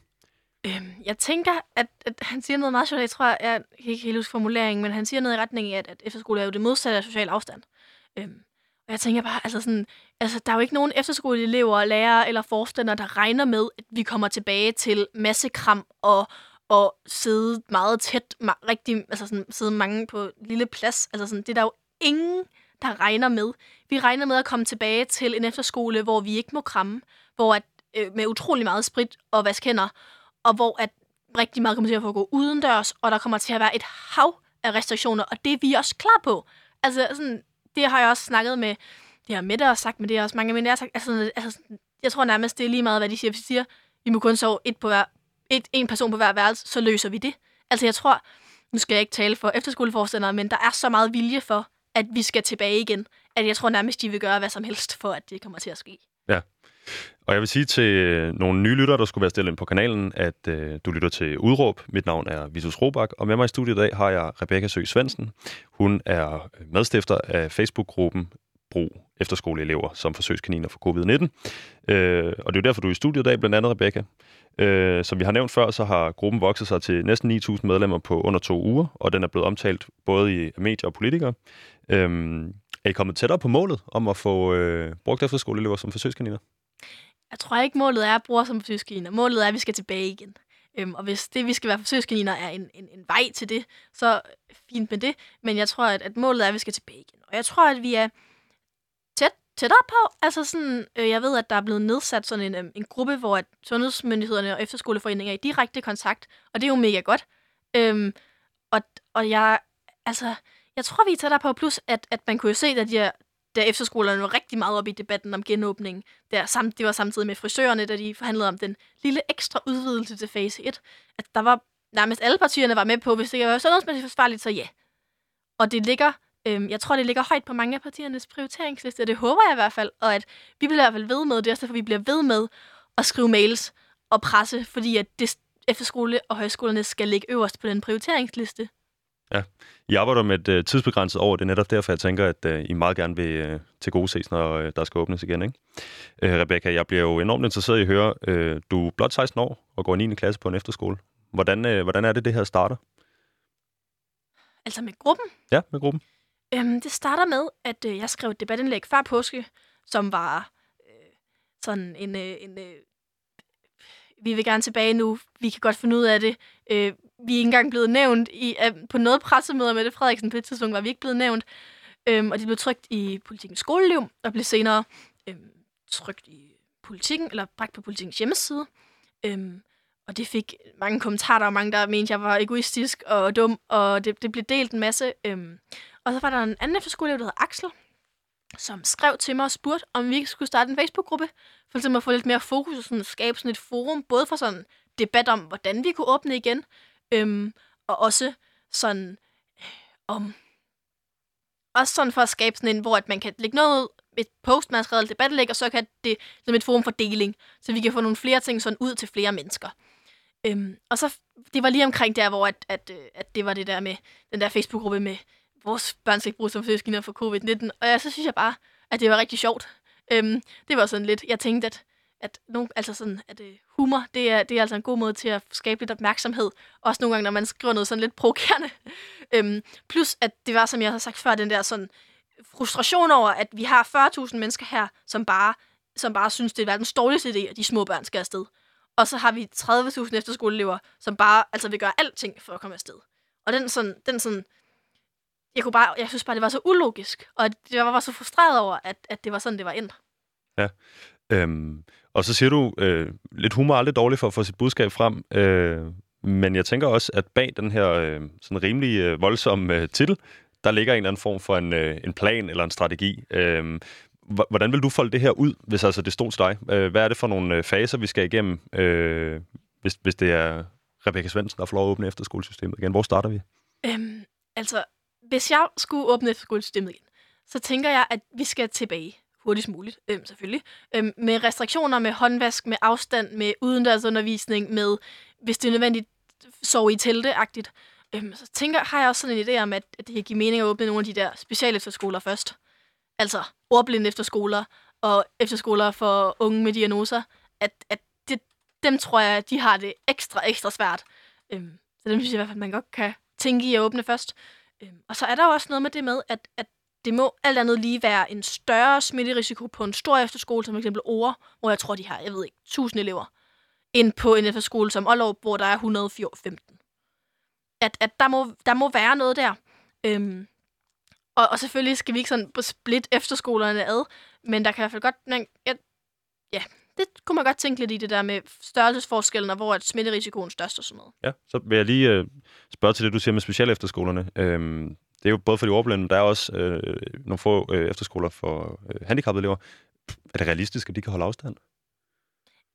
Øhm, jeg tænker, at, at han siger noget meget sjovt. Jeg tror, jeg kan ikke helt huske formuleringen, men han siger noget i retning af, at, at efterskole er jo det modsatte af social afstand. Øhm, og jeg tænker bare, altså sådan, altså der er jo ikke nogen efterskoleelever, lærere eller forstander, der regner med, at vi kommer tilbage til massekram og, og sidde meget tæt, ma- rigtig, altså sådan, sidde mange på lille plads. Altså sådan, det er der jo ingen, der regner med. Vi regner med at komme tilbage til en efterskole, hvor vi ikke må kramme, hvor at, øh, med utrolig meget sprit og vask hænder, og hvor at rigtig meget kommer til at foregå udendørs, og der kommer til at være et hav af restriktioner, og det er vi også klar på. Altså, sådan, det har jeg også snakket med, det har Mette også sagt, men det er også mange, men det har sagt, altså, altså, jeg tror nærmest, det er lige meget, hvad de siger. Hvis de siger, vi må kun sove et på hver, et, en person på hver værelse, så løser vi det. Altså, jeg tror, nu skal jeg ikke tale for efterskoleforstandere, men der er så meget vilje for, at vi skal tilbage igen, at jeg tror nærmest, de vil gøre hvad som helst for, at det kommer til at ske. Ja. Og jeg vil sige til øh, nogle nye lyttere, der skulle være stillet ind på kanalen, at øh, du lytter til Udråb. Mit navn er Vitus Robak, og med mig i studiet i dag har jeg Rebecca Søg Svendsen. Hun er medstifter af Facebook-gruppen Brug Efterskoleelever som forsøgskaniner for covid-19. Øh, og det er jo derfor, du er i studiet i dag, blandt andet Rebecca. Øh, som vi har nævnt før, så har gruppen vokset sig til næsten 9.000 medlemmer på under to uger, og den er blevet omtalt både i medier og politikere. Øhm, er I kommet tættere på målet om at få øh, brugt efterskoleelever som forsøgskaniner? Jeg tror ikke, målet er at bruge som forsøgskaniner. Målet er, at vi skal tilbage igen. Øhm, og hvis det, vi skal være forsøgskaniner, er en, en, en vej til det, så fint med det. Men jeg tror, at, at målet er, at vi skal tilbage igen. Og jeg tror, at vi er tæt, tættere på. Altså sådan, øh, jeg ved, at der er blevet nedsat sådan en, øh, en gruppe, hvor at sundhedsmyndighederne og efterskoleforeninger er i direkte kontakt. Og det er jo mega godt. Øhm, og, og jeg, altså, jeg tror, vi er tættere på. Plus, at, at man kunne jo se, at de her der efterskolerne var rigtig meget op i debatten om genåbningen. Der, samt, det var samtidig med frisørerne, da de forhandlede om den lille ekstra udvidelse til fase 1. At der var nærmest alle partierne var med på, hvis det var sundhedsmæssigt forsvarligt, så ja. Og det ligger, øhm, jeg tror, det ligger højt på mange af partiernes prioriteringsliste, det håber jeg i hvert fald, og at vi bliver i hvert fald ved med, det er også derfor, vi bliver ved med at skrive mails og presse, fordi at det, efterskole og højskolerne skal ligge øverst på den prioriteringsliste. Ja, I arbejder med et uh, tidsbegrænset år. Det er netop derfor, jeg tænker, at uh, I meget gerne vil uh, til gode ses, når uh, der skal åbnes igen. Ikke? Uh, Rebecca, jeg bliver jo enormt interesseret i at høre, uh, du er blot 16 år og går i 9. klasse på en efterskole. Hvordan, uh, hvordan er det, det her starter? Altså med gruppen? Ja, med gruppen. Øhm, det starter med, at øh, jeg skrev et debatindlæg før påske, som var øh, sådan en, øh, en øh, vi vil gerne tilbage nu, vi kan godt finde ud af det. Øh, vi er ikke engang blevet nævnt i, uh, på noget pressemøde med det Frederiksen på et tidspunkt, var vi ikke blevet nævnt. Um, og det blev trygt i Politikens Skoleliv, og blev senere um, trygt i politikken, eller bragt på politikens hjemmeside. Um, og det fik mange kommentarer, og mange, der mente, jeg var egoistisk og dum, og det, det blev delt en masse. Um, og så var der en anden efterskoleelev, der hed Axel, som skrev til mig og spurgte, om vi ikke skulle starte en Facebook-gruppe, for eksempel at få lidt mere fokus og sådan, skabe sådan et forum, både for sådan debat om, hvordan vi kunne åbne igen, øhm, og også sådan øh, om også sådan for at skabe sådan en, hvor at man kan lægge noget et post, man har skrevet debatlæg, og så kan det som et forum for deling, så vi kan få nogle flere ting sådan ud til flere mennesker. Øhm, og så, det var lige omkring der, hvor at, at, øh, at det var det der med den der Facebook-gruppe med, vores børn skal ikke bruges som fødskiner for covid-19. Og ja, så synes jeg bare, at det var rigtig sjovt. Øhm, det var sådan lidt, jeg tænkte, at, at, nogle, altså sådan, at uh, humor, det er, det er altså en god måde til at skabe lidt opmærksomhed. Også nogle gange, når man skriver noget sådan lidt provokerende. øhm, plus, at det var, som jeg har sagt før, den der sådan frustration over, at vi har 40.000 mennesker her, som bare, som bare synes, det er verdens dårligste idé, at de små børn skal afsted. Og så har vi 30.000 efterskoleelever, som bare altså vil gøre alting for at komme afsted. Og den sådan, den sådan, jeg, kunne bare, jeg synes bare, det var så ulogisk. Og jeg var bare så frustreret over, at, at det var sådan, det var endt. Ja. Øhm, og så siger du, øh, lidt humor er aldrig dårligt for at få sit budskab frem. Øh, men jeg tænker også, at bag den her øh, sådan rimelig øh, voldsomme øh, titel, der ligger en eller anden form for en, øh, en plan eller en strategi. Øh, hvordan vil du folde det her ud, hvis altså det stod til dig? Øh, hvad er det for nogle øh, faser, vi skal igennem, øh, hvis, hvis det er Rebecca Svendsen, der får lov at åbne efterskolesystemet igen? Hvor starter vi? Øhm, altså, hvis jeg skulle åbne efterskolesystemet igen, så tænker jeg, at vi skal tilbage hurtigst muligt, øhm, selvfølgelig. Øhm, med restriktioner, med håndvask, med afstand, med udendørsundervisning, med, hvis det er nødvendigt, sove i telte-agtigt. øhm, så tænker, har jeg også sådan en idé om, at, at det kan give mening at åbne nogle af de der specialefterskoler først. Altså ordblinde efterskoler og efterskoler for unge med diagnoser. At, at det, dem tror jeg, de har det ekstra, ekstra svært. Øhm, så dem synes jeg i hvert fald, man godt kan tænke i at åbne først. Øhm, og så er der jo også noget med det med, at, at det må alt andet lige være en større smitterisiko på en stor efterskole, som f.eks. Ore, hvor jeg tror, de har, jeg ved ikke, 1000 elever, end på en efterskole som Aalborg, hvor der er 115. At, at der, må, der må være noget der. Øhm, og, og selvfølgelig skal vi ikke sådan split efterskolerne ad, men der kan i hvert fald godt... Man, ja, ja, det kunne man godt tænke lidt i det der med størrelsesforskellen, og hvor er smitterisikoen størst og sådan noget. Ja, så vil jeg lige øh, spørge til det, du siger med specialefterskolerne. Øhm, det er jo både for de ordblinde, der er også øh, nogle få øh, efterskoler for øh, handicappede elever. Er det realistisk, at de kan holde afstand?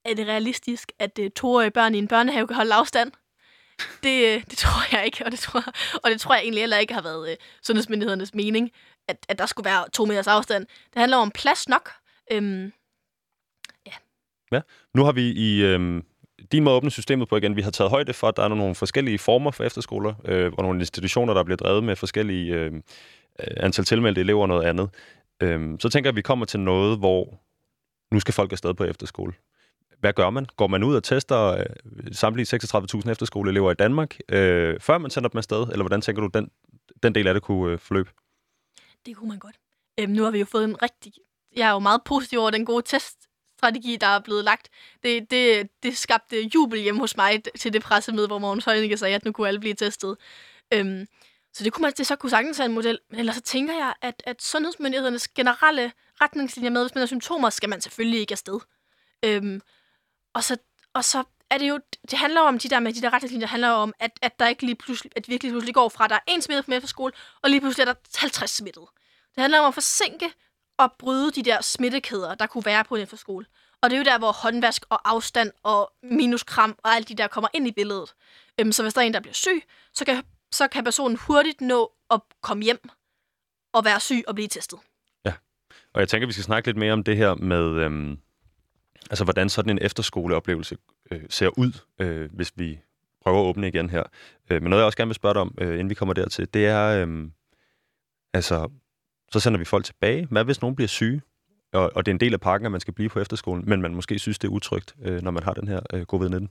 Er det realistisk, at øh, toårige børn i en børnehave kan holde afstand? Det, øh, det tror jeg ikke, og det tror, og det tror jeg egentlig heller ikke har været øh, sundhedsmyndighedernes mening, at, at der skulle være to meters afstand. Det handler om plads nok. Øhm, ja. ja. Nu har vi i øhm, din måde at åbne systemet på igen, vi har taget højde for, at der er nogle forskellige former for efterskoler, øh, og nogle institutioner, der bliver drevet med forskellige øh, øh, antal tilmeldte elever og noget andet. Øh, så tænker jeg, at vi kommer til noget, hvor nu skal folk afsted på efterskole. Hvad gør man? Går man ud og tester øh, samtlige 36.000 efterskoleelever i Danmark, øh, før man sender dem afsted? Eller hvordan tænker du, den, den del af det kunne øh, forløbe? Det kunne man godt. Øhm, nu har vi jo fået en rigtig... Jeg er jo meget positiv over den gode test, strategi, der er blevet lagt. Det, det, det skabte jubel hjemme hos mig til det pressemøde, hvor Mogens Højninge sagde, at nu kunne alle blive testet. Øhm, så det kunne man det så kunne sagtens være en model. Men ellers så tænker jeg, at, at sundhedsmyndighedernes generelle retningslinjer med, hvis man har symptomer, skal man selvfølgelig ikke afsted. Øhm, og så, og så er det jo, det handler jo om de der med de der retningslinjer, handler jo om, at, at der ikke lige pludselig, at virkelig pludselig går fra, at der er en smittet på skole, og lige pludselig er der 50 smittet. Det handler om at forsinke og bryde de der smittekæder, der kunne være på en efterskole. Og det er jo der, hvor håndvask og afstand og minuskram og alt de der kommer ind i billedet. Øhm, så hvis der er en, der bliver syg, så kan, så kan personen hurtigt nå at komme hjem og være syg og blive testet. Ja, og jeg tænker, vi skal snakke lidt mere om det her med, øhm, altså hvordan sådan en efterskoleoplevelse øh, ser ud, øh, hvis vi prøver at åbne igen her. Øh, men noget, jeg også gerne vil spørge dig om, øh, inden vi kommer dertil, det er, øh, altså, så sender vi folk tilbage. Hvad hvis nogen bliver syge? Og, og det er en del af pakken, at man skal blive på efterskolen, men man måske synes, det er utrygt, øh, når man har den her øh, covid-19.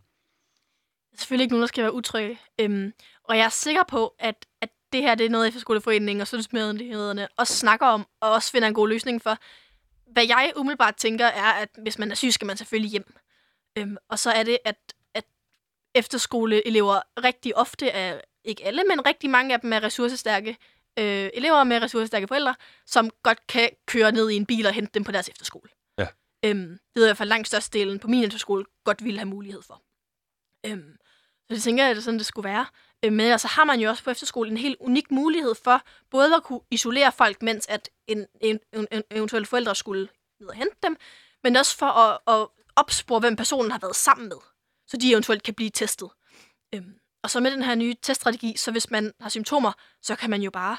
Selvfølgelig ikke nogen, der skal være utrygge. Øhm, og jeg er sikker på, at, at det her det er noget, Efterskoleforeningen og sundhedsmyndighederne også snakker om, og også finder en god løsning for. Hvad jeg umiddelbart tænker er, at hvis man er syg, skal man selvfølgelig hjem. Øhm, og så er det, at, at efterskoleelever rigtig ofte er, ikke alle, men rigtig mange af dem er ressourcestærke øh, elever med ressourcestærke forældre, som godt kan køre ned i en bil og hente dem på deres efterskole. Ja. Øhm, det er i hvert fald langt størstedelen på min efterskole godt ville have mulighed for. Øhm, så det tænker jeg, at det sådan, det skulle være. Øhm, men så altså, har man jo også på efterskole en helt unik mulighed for både at kunne isolere folk, mens at en, en, en, en eventuel forældre skulle ned og hente dem, men også for at, at opspore, hvem personen har været sammen med, så de eventuelt kan blive testet. Øhm, og så med den her nye teststrategi, så hvis man har symptomer, så kan man jo bare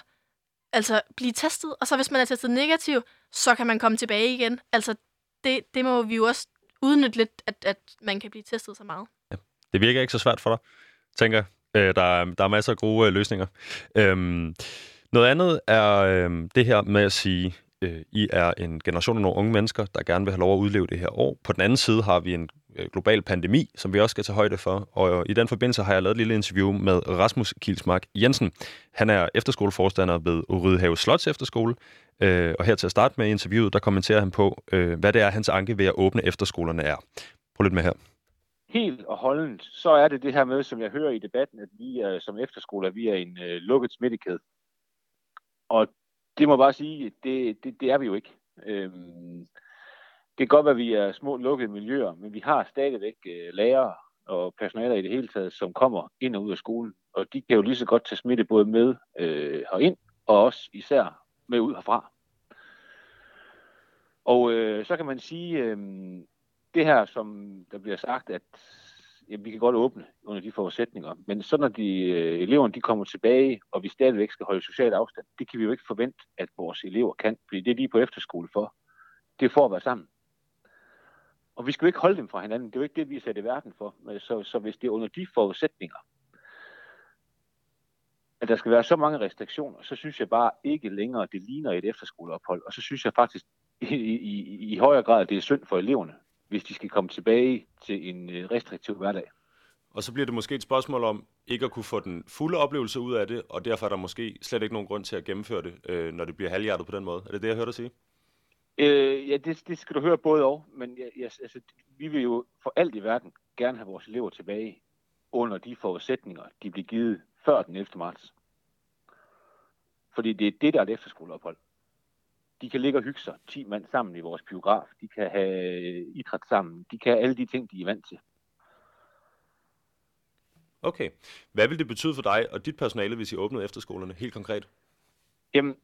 altså blive testet, og så hvis man er testet negativ, så kan man komme tilbage igen. Altså, det, det må vi jo også udnytte lidt, at, at man kan blive testet så meget. Ja. Det virker ikke så svært for dig, tænker øh, der, der er masser af gode øh, løsninger. Øhm, noget andet er øh, det her med at sige, øh, I er en generation af nogle unge mennesker, der gerne vil have lov at udleve det her år. På den anden side har vi en Øh, global pandemi, som vi også skal tage højde for. Og øh, i den forbindelse har jeg lavet et lille interview med Rasmus Kilsmark Jensen. Han er efterskoleforstander ved Rydhave Slots Efterskole. Øh, og her til at starte med interviewet, der kommenterer han på, øh, hvad det er, hans anke ved at åbne efterskolerne er. Prøv lidt med her. Helt og holdent, så er det det her med, som jeg hører i debatten, at vi er, som efterskoler, vi er en øh, lukket smittekæde. Og det må jeg bare sige, det, det, det er vi jo ikke. Øhm, det kan godt være, at vi er små lukkede miljøer, men vi har stadigvæk øh, lærere og personaler i det hele taget, som kommer ind og ud af skolen. Og de kan jo lige så godt tage smitte både med øh, herind, og også især med ud herfra. Og øh, så kan man sige, øh, det her, som der bliver sagt, at ja, vi kan godt åbne under de forudsætninger, men så når de, øh, eleverne de kommer tilbage, og vi stadigvæk skal holde social afstand, det kan vi jo ikke forvente, at vores elever kan, fordi det er lige på efterskole for. Det får at være sammen. Og vi skal jo ikke holde dem fra hinanden. Det er jo ikke det, vi er sat i verden for. Så, så hvis det er under de forudsætninger, at der skal være så mange restriktioner, så synes jeg bare ikke længere, at det ligner et efterskoleophold. Og så synes jeg faktisk i, i, i højere grad, at det er synd for eleverne, hvis de skal komme tilbage til en øh, restriktiv hverdag. Og så bliver det måske et spørgsmål om ikke at kunne få den fulde oplevelse ud af det, og derfor er der måske slet ikke nogen grund til at gennemføre det, øh, når det bliver halvhjertet på den måde. Er det det, jeg hørte dig sige? Øh, ja, det, det skal du høre både og, men ja, ja, altså, vi vil jo for alt i verden gerne have vores elever tilbage under de forudsætninger, de bliver givet før den 11. marts. Fordi det er det, der er et efterskoleophold. De kan ligge og hygge sig 10 mand sammen i vores biograf. De kan have idræt sammen. De kan have alle de ting, de er vant til. Okay. Hvad vil det betyde for dig og dit personale, hvis I åbnede efterskolerne helt konkret? Jamen,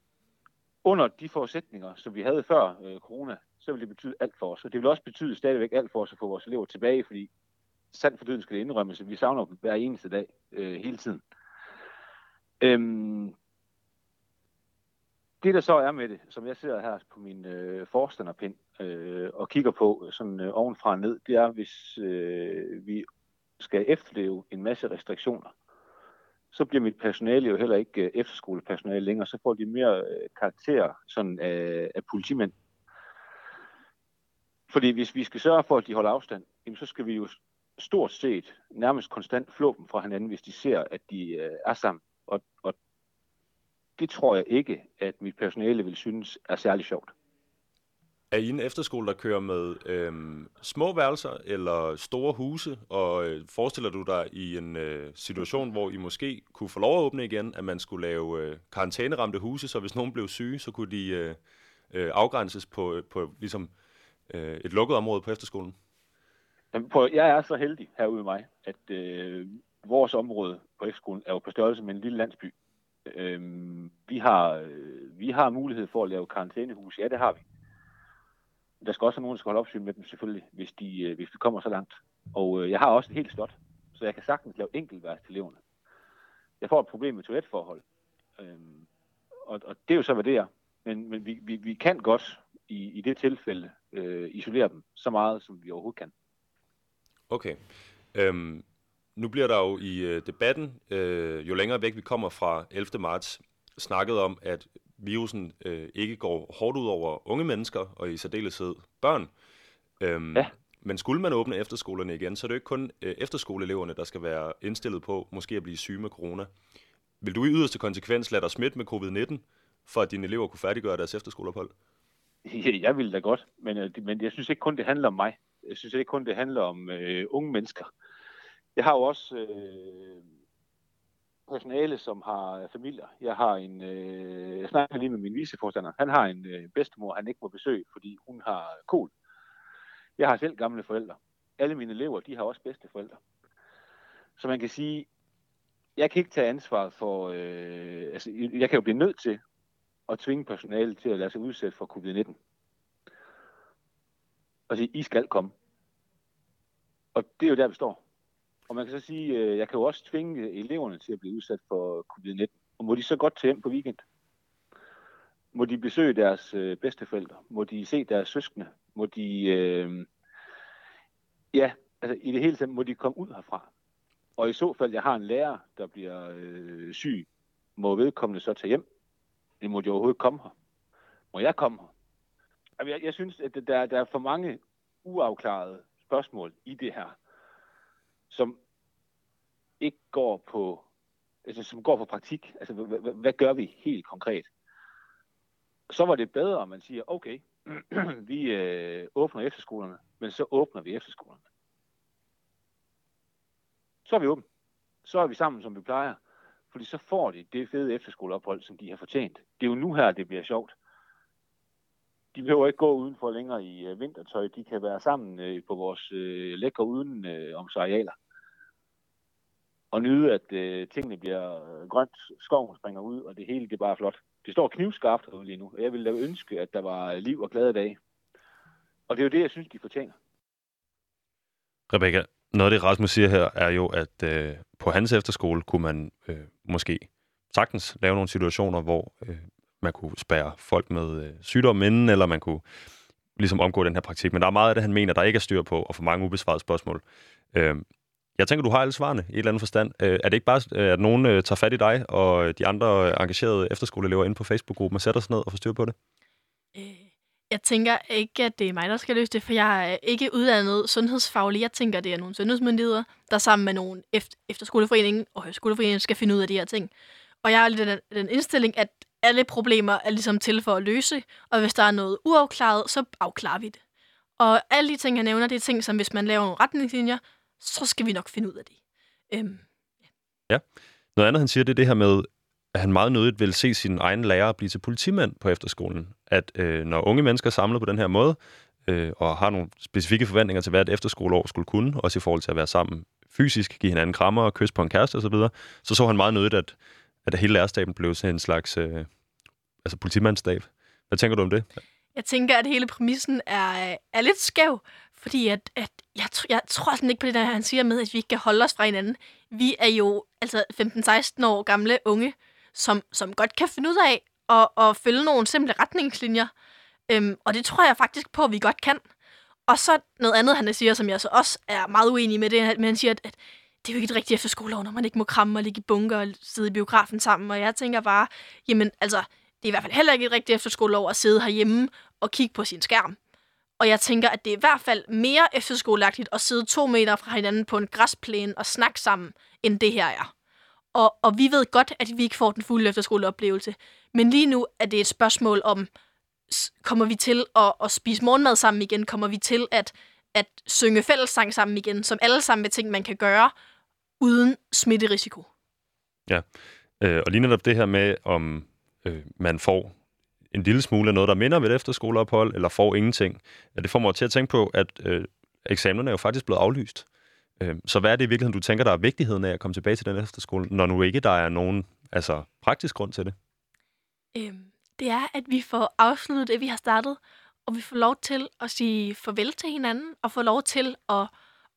under de forudsætninger, som vi havde før øh, corona, så vil det betyde alt for os. Og det vil også betyde stadigvæk alt for os at få vores elever tilbage, fordi sandt for døden skal det indrømmes, at vi savner dem hver eneste dag, øh, hele tiden. Øhm, det der så er med det, som jeg sidder her på min øh, forstanderpind øh, og kigger på øh, sådan øh, ovenfra og ned, det er, hvis øh, vi skal efterleve en masse restriktioner, så bliver mit personale jo heller ikke øh, efterskolepersonale længere, så får de mere øh, karakter sådan øh, af politimænd. Fordi hvis vi skal sørge for, at de holder afstand, jamen så skal vi jo stort set nærmest konstant flå dem fra hinanden, hvis de ser, at de øh, er sammen. Og, og det tror jeg ikke, at mit personale vil synes er særlig sjovt. Er I en efterskole, der kører med øhm, små værelser eller store huse? Og øh, forestiller du dig i en øh, situation, hvor I måske kunne få lov at åbne igen, at man skulle lave øh, karantæneramte huse, så hvis nogen blev syge, så kunne de øh, øh, afgrænses på, øh, på ligesom, øh, et lukket område på efterskolen? Jamen, jeg er så heldig herude med mig, at øh, vores område på efterskolen er jo på størrelse med en lille landsby. Øh, vi, har, øh, vi har mulighed for at lave karantænehus. Ja, det har vi der skal også være nogen, der skal holde opsyn med dem selvfølgelig, hvis, de, øh, hvis vi kommer så langt. Og øh, jeg har også et helt slot, så jeg kan sagtens lave enkeltværk til eleverne. Jeg får et problem med toiletforhold. Øhm, og, og det er jo så, hvad det er. Men, men vi, vi, vi kan godt i, i det tilfælde øh, isolere dem så meget, som vi overhovedet kan. Okay. Øhm, nu bliver der jo i øh, debatten, øh, jo længere væk vi kommer fra 11. marts, snakket om, at virusen øh, ikke går hårdt ud over unge mennesker, og i særdeleshed børn. Øhm, ja. Men skulle man åbne efterskolerne igen, så er det jo ikke kun øh, efterskoleeleverne, der skal være indstillet på måske at blive syge med corona. Vil du i yderste konsekvens lade dig smitte med covid-19, for at dine elever kunne færdiggøre deres efterskoleophold? Jeg vil da godt, men, øh, men jeg synes ikke kun, det handler om mig. Jeg synes ikke kun, det handler om øh, unge mennesker. Jeg har jo også øh, personale, som har øh, familier. Jeg har en, øh, jeg snakker lige med min viceforstander. Han har en øh, bedstemor, han ikke må besøge, fordi hun har kol. Jeg har selv gamle forældre. Alle mine elever, de har også bedste forældre. Så man kan sige, jeg kan ikke tage ansvar for, øh, altså jeg kan jo blive nødt til at tvinge personalet til at lade sig udsætte for covid-19. Og sige, I skal komme. Og det er jo der, vi står. Og man kan så sige, øh, jeg kan jo også tvinge eleverne til at blive udsat for covid-19. Og må de så godt tage hjem på weekend? Må de besøge deres øh, bedsteforældre? Må de se deres søskende? Må de, øh, ja, altså i det hele taget, må de komme ud herfra? Og i så fald, jeg har en lærer, der bliver øh, syg, må vedkommende så tage hjem? Eller må de overhovedet komme her? Må jeg komme her? Jeg, jeg synes, at der, der er for mange uafklarede spørgsmål i det her som ikke går på, altså som går på praktik. Altså, hvad, hvad gør vi helt konkret? Så var det bedre, at man siger, okay, vi øh, åbner efterskolerne, men så åbner vi efterskolerne. Så er vi åbne. Så er vi sammen, som vi plejer. Fordi så får de det fede efterskoleophold, som de har fortjent. Det er jo nu her, det bliver sjovt. De behøver ikke gå udenfor længere i øh, vintertøj. De kan være sammen øh, på vores øh, lækre uden øh, om arealer og nyde, at øh, tingene bliver øh, grønt, skoven springer ud, og det hele det er bare flot. Det står knivskarpt herude lige nu, og jeg ville da ønske, at der var liv og glade dage. Og det er jo det, jeg synes, de fortjener. Rebecca, noget af det Rasmus siger her, er jo, at øh, på hans efterskole kunne man øh, måske sagtens lave nogle situationer, hvor øh, man kunne spære folk med øh, sygdom inden, eller man kunne ligesom omgå den her praktik. Men der er meget af det, han mener, der ikke er styr på, og for mange ubesvarede spørgsmål. Øh, jeg tænker, du har alle svarene i et eller andet forstand. Øh, er det ikke bare, øh, at nogen øh, tager fat i dig, og de andre øh, engagerede efterskoleelever inde på Facebook-gruppen og sætter sig ned og får styr på det? Øh, jeg tænker ikke, at det er mig, der skal løse det, for jeg er ikke uddannet sundhedsfaglig. Jeg tænker, det er nogle sundhedsmyndigheder, der sammen med nogle efterskoleforeningen og højskoleforeningen skal finde ud af de her ting. Og jeg har lidt den, den indstilling, at alle problemer er ligesom til for at løse, og hvis der er noget uafklaret, så afklarer vi det. Og alle de ting, jeg nævner, det er ting, som hvis man laver nogle retningslinjer, så skal vi nok finde ud af det. Øhm, ja. ja. Noget andet, han siger, det er det her med, at han meget nødigt vil se sin egen lærer blive til politimand på efterskolen. At øh, når unge mennesker samler på den her måde, øh, og har nogle specifikke forventninger til, hvad et efterskoleår skulle kunne, også i forhold til at være sammen fysisk, give hinanden krammer og kysse på en kæreste osv., så, så så han meget nødigt, at, at hele lærerstaben blev sådan en slags øh, altså politimandsstab. Hvad tænker du om det? Jeg tænker, at hele præmissen er, er lidt skæv, fordi at, at jeg, jeg tror sådan ikke på det, der han siger med, at vi ikke kan holde os fra hinanden. Vi er jo altså 15-16 år gamle unge, som, som godt kan finde ud af at, at følge nogle simple retningslinjer. Øhm, og det tror jeg faktisk på, at vi godt kan. Og så noget andet, han siger, som jeg så også er meget uenig med, det er, at han siger, at, at det er jo ikke et rigtigt efterskoleår, når man ikke må kramme og ligge i bunker og sidde i biografen sammen. Og jeg tænker bare, jamen altså, det er i hvert fald heller ikke et rigtigt efterskoleår at sidde herhjemme og kigge på sin skærm. Og jeg tænker, at det er i hvert fald mere efterskoleagtigt at sidde to meter fra hinanden på en græsplæne og snakke sammen, end det her er. Og, og vi ved godt, at vi ikke får den fulde efterskoleoplevelse. Men lige nu er det et spørgsmål om, kommer vi til at, at spise morgenmad sammen igen? Kommer vi til at, at synge fællessang sammen igen? Som alle sammen er ting, man kan gøre uden smitterisiko. Ja, øh, og lige netop det her med, om øh, man får en lille smule af noget, der minder om et efterskoleophold, eller får ingenting. Ja, det får mig til at tænke på, at øh, eksamenerne er jo faktisk blevet aflyst. Øh, så hvad er det i virkeligheden, du tænker, der er vigtigheden af at komme tilbage til den efterskole, når nu ikke der er nogen altså, praktisk grund til det? Øhm, det er, at vi får afsluttet det, vi har startet, og vi får lov til at sige farvel til hinanden, og får lov til at,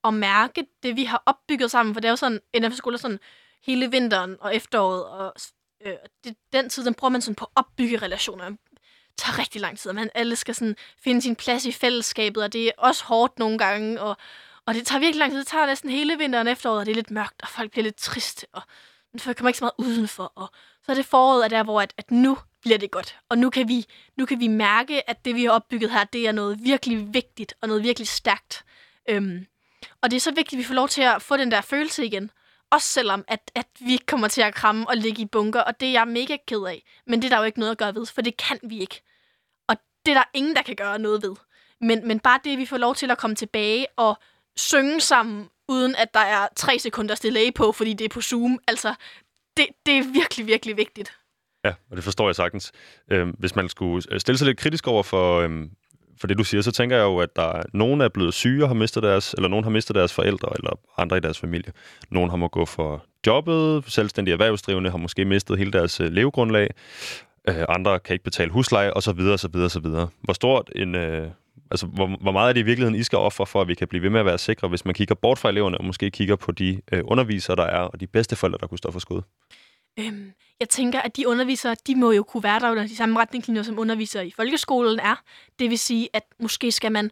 at mærke det, vi har opbygget sammen. For det er jo sådan, en efterskole er sådan hele vinteren og efteråret, og øh, det, den tid, den bruger man sådan på at opbygge relationer tager rigtig lang tid, og man alle skal sådan finde sin plads i fællesskabet, og det er også hårdt nogle gange, og, og det tager virkelig lang tid. Det tager næsten hele vinteren efteråret, og det er lidt mørkt, og folk bliver lidt triste, og man kommer ikke så meget udenfor. Og så er det foråret er der, hvor at, at nu bliver det godt. Og nu kan, vi, nu kan vi mærke, at det, vi har opbygget her, det er noget virkelig vigtigt og noget virkelig stærkt. Øhm, og det er så vigtigt, at vi får lov til at få den der følelse igen. Også selvom, at, at vi ikke kommer til at kramme og ligge i bunker, og det er jeg mega ked af. Men det er der jo ikke noget at gøre ved, for det kan vi ikke. Det er der ingen, der kan gøre noget ved. Men, men bare det, at vi får lov til at komme tilbage og synge sammen, uden at der er tre sekunder delay på, fordi det er på Zoom, altså, det, det er virkelig, virkelig vigtigt. Ja, og det forstår jeg sagtens. Øhm, hvis man skulle øh, stille sig lidt kritisk over for, øhm, for det, du siger, så tænker jeg jo, at der er, nogen er blevet syge og har mistet deres, eller nogen har mistet deres forældre, eller andre i deres familie. Nogen har må gå for jobbet, selvstændige erhvervsdrivende har måske mistet hele deres øh, levegrundlag. Øh, andre kan ikke betale husleje, og så videre, og så videre, og så videre. Hvor stort en... Øh, altså, hvor, hvor meget er det i virkeligheden, I skal ofre for, at vi kan blive ved med at være sikre, hvis man kigger bort fra eleverne, og måske kigger på de øh, undervisere, der er, og de bedste forældre, der kunne stå for skud? Øhm, jeg tænker, at de undervisere, de må jo kunne være der under de samme retningslinjer, som undervisere i folkeskolen er. Det vil sige, at måske skal man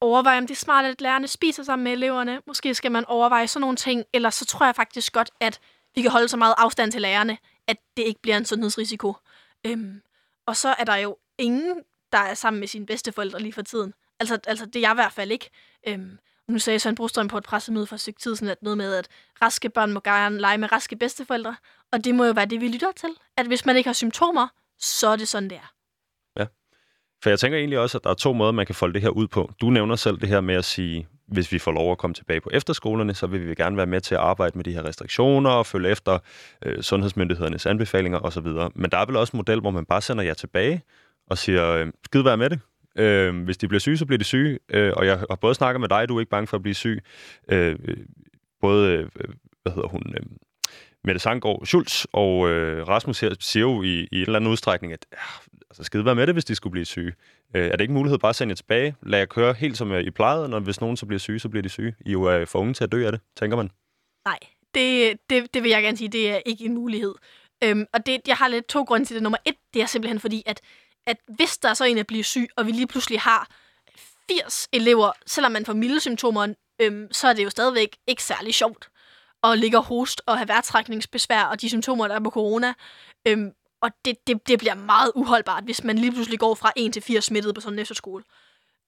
overveje, om det er smart, at lærerne spiser sammen med eleverne. Måske skal man overveje sådan nogle ting. Eller så tror jeg faktisk godt, at vi kan holde så meget afstand til lærerne, at det ikke bliver en sundhedsrisiko. Øhm, og så er der jo ingen, der er sammen med sine bedsteforældre lige for tiden. Altså, altså det er jeg i hvert fald ikke. Øhm, nu sagde Søren Brostrøm på et pressemøde for et stykke tid, sådan at noget med, at raske børn må gerne lege med raske bedsteforældre. Og det må jo være det, vi lytter til. At hvis man ikke har symptomer, så er det sådan, det er. Ja. For jeg tænker egentlig også, at der er to måder, man kan folde det her ud på. Du nævner selv det her med at sige, hvis vi får lov at komme tilbage på efterskolerne, så vil vi gerne være med til at arbejde med de her restriktioner og følge efter øh, sundhedsmyndighedernes anbefalinger osv. Men der er vel også en model, hvor man bare sender jer tilbage og siger, øh, skid være med det. Øh, hvis de bliver syge, så bliver de syge. Øh, og jeg har både snakket med dig, du er ikke bange for at blive syg. Øh, både, øh, hvad hedder hun, øh, Mette Sanggaard Schulz og øh, Rasmus her siger jo i, i en eller anden udstrækning, at ja, altså, skide være med det, hvis de skulle blive syge. Øh, er det ikke mulighed bare at sende jer tilbage? Lad jer køre helt som øh, I plejede, når hvis nogen så bliver syge, så bliver de syge. I jo er for unge til at dø af det, tænker man. Nej, det, det, det vil jeg gerne sige, det er ikke en mulighed. Øhm, og det, jeg har lidt to grunde til det. Nummer et, det er simpelthen fordi, at, at hvis der er så en, der bliver syg, og vi lige pludselig har 80 elever, selvom man får milde symptomer, øhm, så er det jo stadigvæk ikke særlig sjovt at ligge og host og have værtrækningsbesvær og de symptomer, der er på corona. Øhm, og det, det, det bliver meget uholdbart, hvis man lige pludselig går fra 1 til 4 smittet på sådan en efterskole.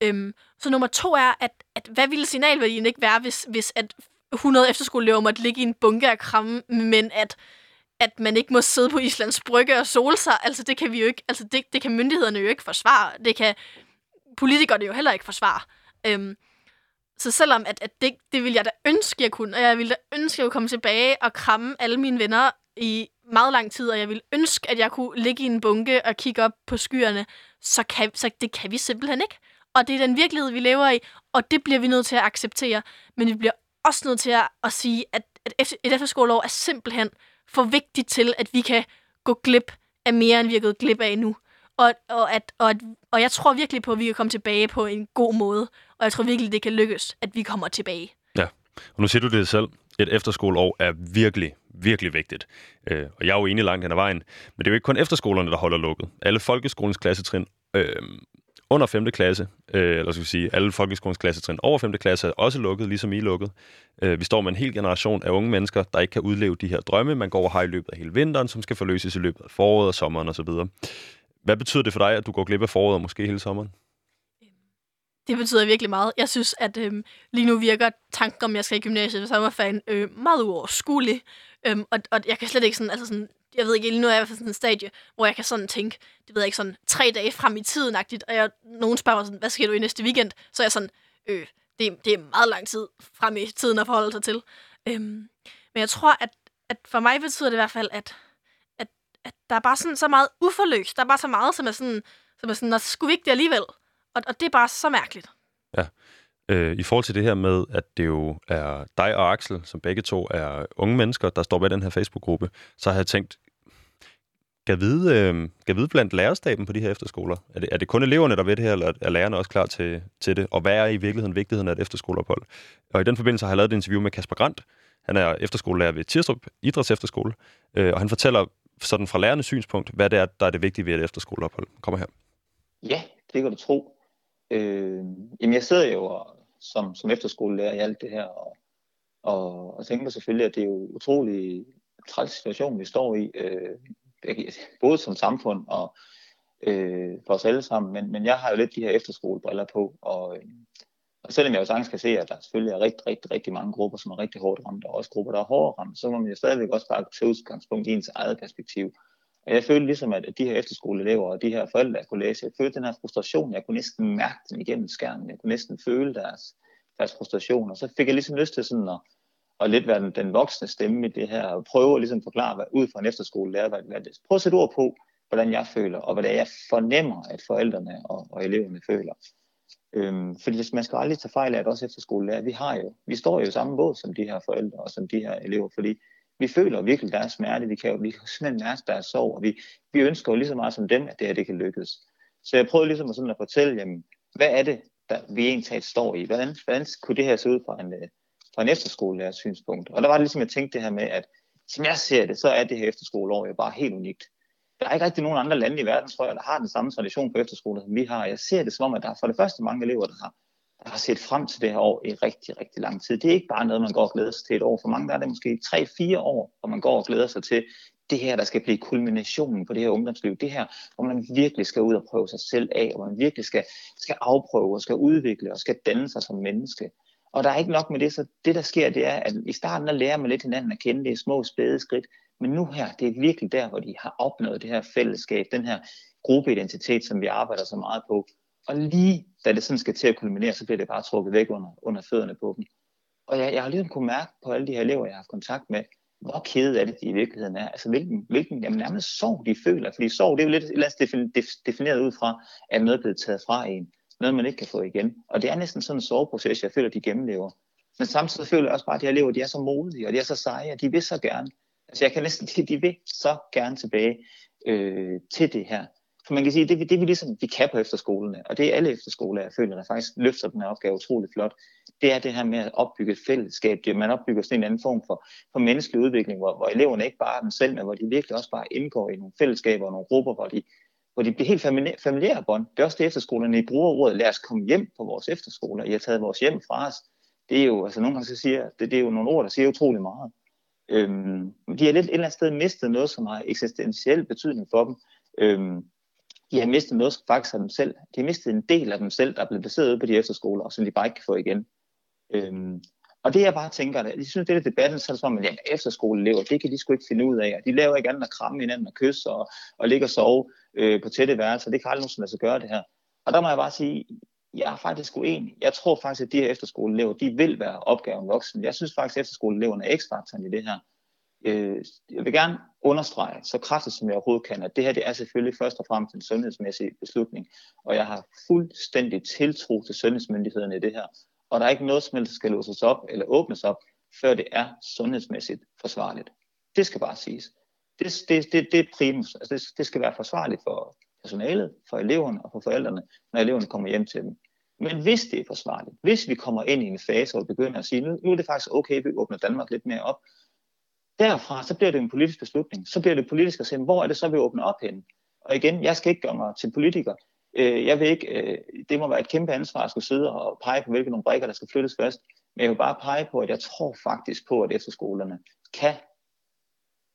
Øhm, så nummer to er, at, at hvad ville signalværdien ikke være, hvis, hvis at 100 efterskoleelever måtte ligge i en bunke af kramme, men at, at man ikke må sidde på Islands Brygge og sole sig. Altså, det kan vi jo ikke, altså, det, det kan myndighederne jo ikke forsvare. Det kan politikerne jo heller ikke forsvare. Øhm, så selvom at, at det, det ville jeg da ønske, jeg kunne, og jeg ville da ønske, at jeg kunne komme tilbage og kramme alle mine venner i meget lang tid, og jeg ville ønske, at jeg kunne ligge i en bunke og kigge op på skyerne, så, kan, så det kan vi simpelthen ikke. Og det er den virkelighed, vi lever i, og det bliver vi nødt til at acceptere. Men vi bliver også nødt til at, at sige, at et efterskoleår er simpelthen for vigtigt til, at vi kan gå glip af mere, end vi er gået glip af nu. Og, og, at, og, at, og jeg tror virkelig på, at vi kan komme tilbage på en god måde. Og jeg tror virkelig, det kan lykkes, at vi kommer tilbage. Ja, og nu siger du det selv. Et efterskoleår er virkelig, virkelig vigtigt. Øh, og jeg er jo enig langt hen ad vejen. Men det er jo ikke kun efterskolerne, der holder lukket. Alle folkeskolens klassetrin øh, under 5. klasse, øh, eller skal vi sige, alle folkeskolens klassetrin over 5. klasse er også lukket, ligesom I er lukket. Øh, vi står med en hel generation af unge mennesker, der ikke kan udleve de her drømme, man går og har i løbet af hele vinteren, som skal forløses i løbet af foråret og sommeren osv. Hvad betyder det for dig, at du går glip af foråret og måske hele sommeren? Det betyder virkelig meget. Jeg synes, at øhm, lige nu virker tanken om, at jeg skal i gymnasiet ved sommerferien øh, meget uoverskuelig. Øhm, og, og jeg kan slet ikke sådan, altså sådan, jeg ved ikke, lige nu er jeg i sådan en stadie, hvor jeg kan sådan tænke, det ved jeg ikke, sådan tre dage frem i tiden -agtigt, og jeg, nogen spørger mig sådan, hvad skal du i næste weekend? Så er jeg sådan, øh, det, det er meget lang tid frem i tiden at forholde sig til. Øhm, men jeg tror, at, at for mig betyder det i hvert fald, at, at, at der er bare sådan så meget uforløst. Der er bare så meget, som er sådan, som er sådan, skulle vi ikke det alligevel? Og, og det er bare så mærkeligt. Ja. Øh, I forhold til det her med, at det jo er dig og Axel, som begge to er unge mennesker, der står bag den her Facebook-gruppe, så har jeg tænkt, kan vide, øh, kan vide blandt lærerstaben på de her efterskoler? Er det, er det kun eleverne, der ved det her, eller er lærerne også klar til, til det? Og hvad er i virkeligheden vigtigheden af et efterskoleophold? Og i den forbindelse har jeg lavet et interview med Kasper Grant. Han er efterskolelærer ved Tirstrup Idræts Efterskole, øh, og han fortæller sådan fra lærernes synspunkt, hvad det er, der er det vigtige ved et efterskoleophold. Kommer her. Ja, det kan du tro. Øh, jamen jeg sidder jo som, som efterskolelærer i alt det her, og, og, og tænker selvfølgelig, at det er jo utrolig træls situation, vi står i. Øh, både som samfund og øh, for os alle sammen, men, men jeg har jo lidt de her efterskolebriller på, og, øh, og selvom jeg jo sagtens kan se, at der selvfølgelig er rigtig, rigtig, rigtig mange grupper, som er rigtig hårdt ramt, og også grupper, der er hårdere ramt, så må man jo stadigvæk også bare tage udgangspunkt i ens eget perspektiv. Og jeg følte ligesom, at de her efterskoleelever og de her forældre, jeg kunne læse, jeg følte den her frustration, jeg kunne næsten mærke den igennem skærmen, jeg kunne næsten føle deres, deres frustration, og så fik jeg ligesom lyst til sådan at, at lidt være den, den voksne stemme i det her, og prøve at ligesom forklare hvad, ud fra en efterskolelærer, hvad, hvad det Prøv at sætte ord på, hvordan jeg føler, og hvad det er, jeg fornemmer, at forældrene og, og eleverne føler. Øhm, fordi man skal aldrig tage fejl af, at også efterskolelærer, vi har jo, vi står jo i samme båd som de her forældre og som de her elever, fordi vi føler virkelig deres smerte, vi kan jo vi kan simpelthen mærke deres sorg, og vi, vi ønsker jo lige så meget som dem, at det her det kan lykkes. Så jeg prøvede ligesom at, sådan at fortælle, jamen, hvad er det, der vi egentlig står i? Hvordan, hvordan kunne det her se ud fra en, øh, fra en efterskolelærers synspunkt. Og der var det ligesom, jeg tænkte det her med, at som jeg ser det, så er det her efterskoleår jo bare helt unikt. Der er ikke rigtig nogen andre lande i verden, tror jeg, der har den samme tradition på efterskole, som vi har. Jeg ser det som om, at der er for det første mange elever, der har, der har set frem til det her år i rigtig, rigtig lang tid. Det er ikke bare noget, man går og glæder sig til et år. For mange der er det måske 3-4 år, hvor man går og glæder sig til det her, der skal blive kulminationen på det her ungdomsliv. Det her, hvor man virkelig skal ud og prøve sig selv af, og man virkelig skal, skal afprøve og skal udvikle og skal danne sig som menneske. Og der er ikke nok med det, så det der sker, det er, at i starten der lærer man lidt hinanden at kende, det er små spæde skridt, men nu her, det er virkelig der, hvor de har opnået det her fællesskab, den her gruppeidentitet, som vi arbejder så meget på. Og lige da det sådan skal til at kulminere, så bliver det bare trukket væk under, under fødderne på dem. Og jeg, jeg har ligesom kunne mærke på alle de her elever, jeg har haft kontakt med, hvor kede af det de i virkeligheden er. Altså hvilken, hvilken jamen, nærmest sorg de føler. Fordi sorg, det er jo lidt, lidt defineret ud fra, at noget er blevet taget fra en noget man ikke kan få igen. Og det er næsten sådan en sorgproces, jeg føler, de gennemlever. Men samtidig føler jeg også bare, at de her elever, de er så modige, og de er så seje, og de vil så gerne. Altså jeg kan næsten sige, de vil så gerne tilbage øh, til det her. For man kan sige, det, det vi ligesom, vi kan på efterskolerne, og det er alle efterskoler, jeg føler, der faktisk løfter den her opgave utroligt flot, det er det her med at opbygge et fællesskab. Det, man opbygger sådan en anden form for, for menneskelig udvikling, hvor, hvor eleverne ikke bare er dem selv, men hvor de virkelig også bare indgår i nogle fællesskaber og nogle grupper, hvor de hvor de bliver helt familiære bånd. Det er også det efterskolerne, I bruger ordet, lad os komme hjem på vores efterskoler. I har taget vores hjem fra os. det er jo, altså nogle gange så siger, det, det er jo nogle ord, der siger utrolig meget. Øhm, de har lidt et eller andet sted mistet noget, som har eksistentiel betydning for dem. Øhm, de har mistet noget, faktisk af dem selv. De har mistet en del af dem selv, der er blevet placeret ude på de efterskoler, og som de bare ikke kan få igen. Øhm, og det jeg bare tænker, det, jeg synes, det er debatten, så er det som, at ja, efterskoleelever, det kan de sgu ikke finde ud af. De laver ikke andet end at kramme hinanden og kysse og, og ligge og sove øh, på tætte værelser. Det kan aldrig nogensinde lade sig gøre det her. Og der må jeg bare sige, jeg er faktisk uenig. Jeg tror faktisk, at de her efterskoleelever, de vil være opgaven voksen. Jeg synes faktisk, at efterskoleeleverne er ekstra i det her. Øh, jeg vil gerne understrege så kraftigt som jeg overhovedet kan, at det her det er selvfølgelig først og fremmest en sundhedsmæssig beslutning, og jeg har fuldstændig tiltro til sundhedsmyndighederne i det her, og der er ikke noget som helst, der skal låses op eller åbnes op, før det er sundhedsmæssigt forsvarligt. Det skal bare siges. Det, det, det, det er primus. Altså det, det skal være forsvarligt for personalet, for eleverne og for forældrene, når eleverne kommer hjem til dem. Men hvis det er forsvarligt, hvis vi kommer ind i en fase, hvor vi begynder at sige, nu, nu er det faktisk okay, at vi åbner Danmark lidt mere op, derfra så bliver det en politisk beslutning. Så bliver det politisk at se, hvor er det så, vi åbner op henne. Og igen, jeg skal ikke gøre mig til politiker. Øh, jeg vil ikke, øh, det må være et kæmpe ansvar at skulle sidde og pege på, hvilke nogle brækker, der skal flyttes først. Men jeg vil bare pege på, at jeg tror faktisk på, at efterskolerne kan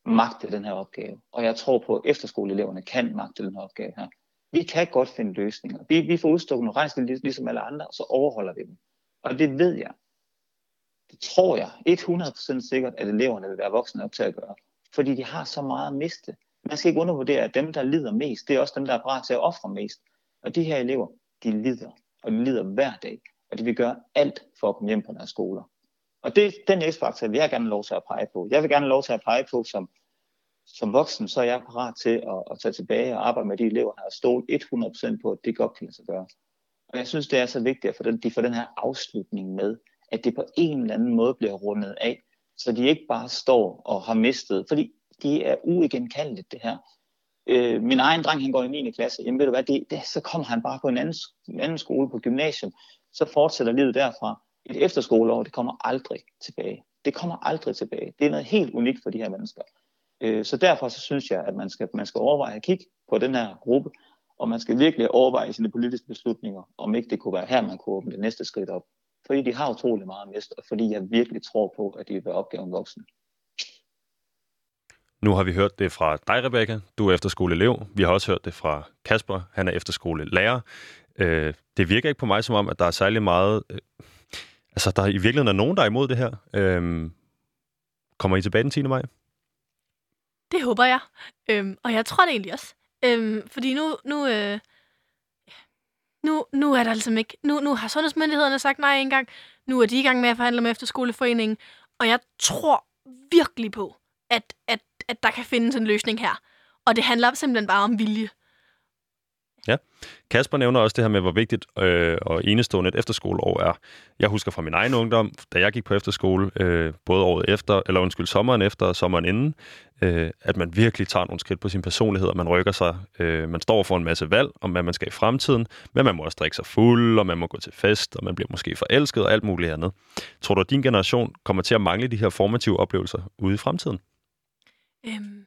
magte den her opgave. Og jeg tror på, at efterskoleeleverne kan magte den her opgave her. Vi kan godt finde løsninger. Vi, vi får udstukket nogle regnskab ligesom alle andre, og så overholder vi dem. Og det ved jeg. Tror jeg 100% sikkert, at eleverne vil være voksne op til at gøre. Fordi de har så meget at miste. Man skal ikke undervurdere, at dem, der lider mest, det er også dem, der er parat til at ofre mest. Og de her elever, de lider. Og de lider hver dag. Og de vil gøre alt for at komme hjem på deres skoler. Og det, den x-faktor vil jeg gerne lov til at pege på. Jeg vil gerne lov til at pege på, som, som voksen, så er jeg parat til at, at tage tilbage og arbejde med de elever, der har stået 100% på, at det godt kan lade sig gøre. Og jeg synes, det er så vigtigt, at for den, de får den her afslutning med, at det på en eller anden måde bliver rundet af, så de ikke bare står og har mistet, fordi de er uigenkaldeligt det her. Øh, min egen dreng, han går i 9. klasse, jamen ved du hvad, det, det, så kommer han bare på en anden, en anden skole på gymnasium, så fortsætter livet derfra. Et efterskoleår, det kommer aldrig tilbage. Det kommer aldrig tilbage. Det er noget helt unikt for de her mennesker. Øh, så derfor så synes jeg, at man skal, man skal overveje at kigge på den her gruppe, og man skal virkelig overveje sine politiske beslutninger, om ikke det kunne være her, man kunne åbne det næste skridt op. Fordi de har utrolig meget mest, og fordi jeg virkelig tror på, at de vil være opgaven voksen. Nu har vi hørt det fra dig, Rebecca. Du er efterskoleelev. Vi har også hørt det fra Kasper. Han er efterskolelærer. Øh, det virker ikke på mig som om, at der er særlig meget... Øh, altså, der er i virkeligheden er nogen, der er imod det her. Øh, kommer I tilbage den 10. maj? Det håber jeg. Øhm, og jeg tror det egentlig også. Øhm, fordi nu, nu, øh, nu, nu er der altså ikke... Nu, nu har sundhedsmyndighederne sagt nej engang. Nu er de i gang med at forhandle med efterskoleforeningen. Og jeg tror virkelig på, at, at, at der kan findes en løsning her. Og det handler simpelthen bare om vilje. Ja. Kasper nævner også det her med, hvor vigtigt øh, og enestående et efterskoleår er. Jeg husker fra min egen ungdom, da jeg gik på efterskole, øh, både året efter, eller undskyld, sommeren efter og sommeren inden, øh, at man virkelig tager nogle skridt på sin personlighed, og man rykker sig. Øh, man står for en masse valg om, hvad man skal i fremtiden, men man må også drikke sig fuld, og man må gå til fest, og man bliver måske forelsket og alt muligt andet. Tror du, at din generation kommer til at mangle de her formative oplevelser ude i fremtiden? Øhm,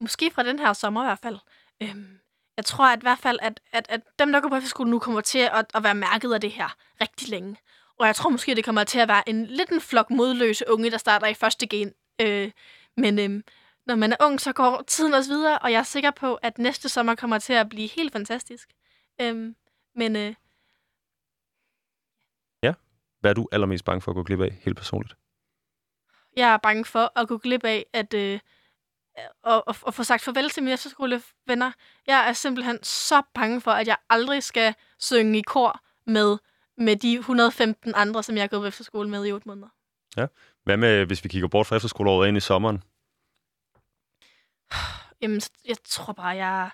måske fra den her sommer i hvert fald. Øhm, jeg tror at i hvert fald, at, at, at dem, der går på efterskole nu, kommer til at, at være mærket af det her rigtig længe. Og jeg tror måske, det kommer til at være en lidt en flok modløse unge, der starter i første gen. Øh, men øh, når man er ung, så går tiden også videre, og jeg er sikker på, at næste sommer kommer til at blive helt fantastisk. Øh, men øh, Ja. Hvad er du allermest bange for at gå glip af, helt personligt? jeg er bange for at gå glip af, at... Øh, og, og, og få sagt farvel til mine efterskolevenner. Jeg er simpelthen så bange for, at jeg aldrig skal synge i kor med, med de 115 andre, som jeg har gået på efterskole med i 8 måneder. Hvad med, hvis vi kigger bort fra efterskoleåret ind i sommeren? Jamen, jeg tror bare, jeg,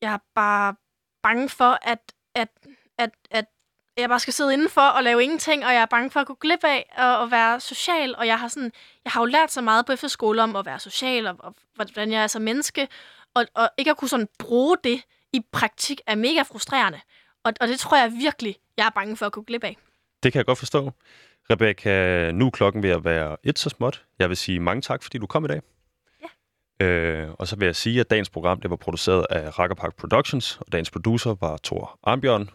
jeg er bare bange for, at, at, at, at jeg bare skal sidde indenfor og lave ingenting, og jeg er bange for at gå glip af at, at være social, og jeg har, sådan, jeg har jo lært så meget på efterskole om at være social, og, og hvordan jeg er som menneske, og, og ikke at kunne sådan bruge det i praktik er mega frustrerende. Og, og det tror jeg virkelig, jeg er bange for at gå glip af. Det kan jeg godt forstå. Rebecca, nu er klokken ved at være et så småt. Jeg vil sige mange tak, fordi du kom i dag. Ja. Øh, og så vil jeg sige, at dagens program det var produceret af Rakkerpark Productions, og dagens producer var Thor Arnbjørn.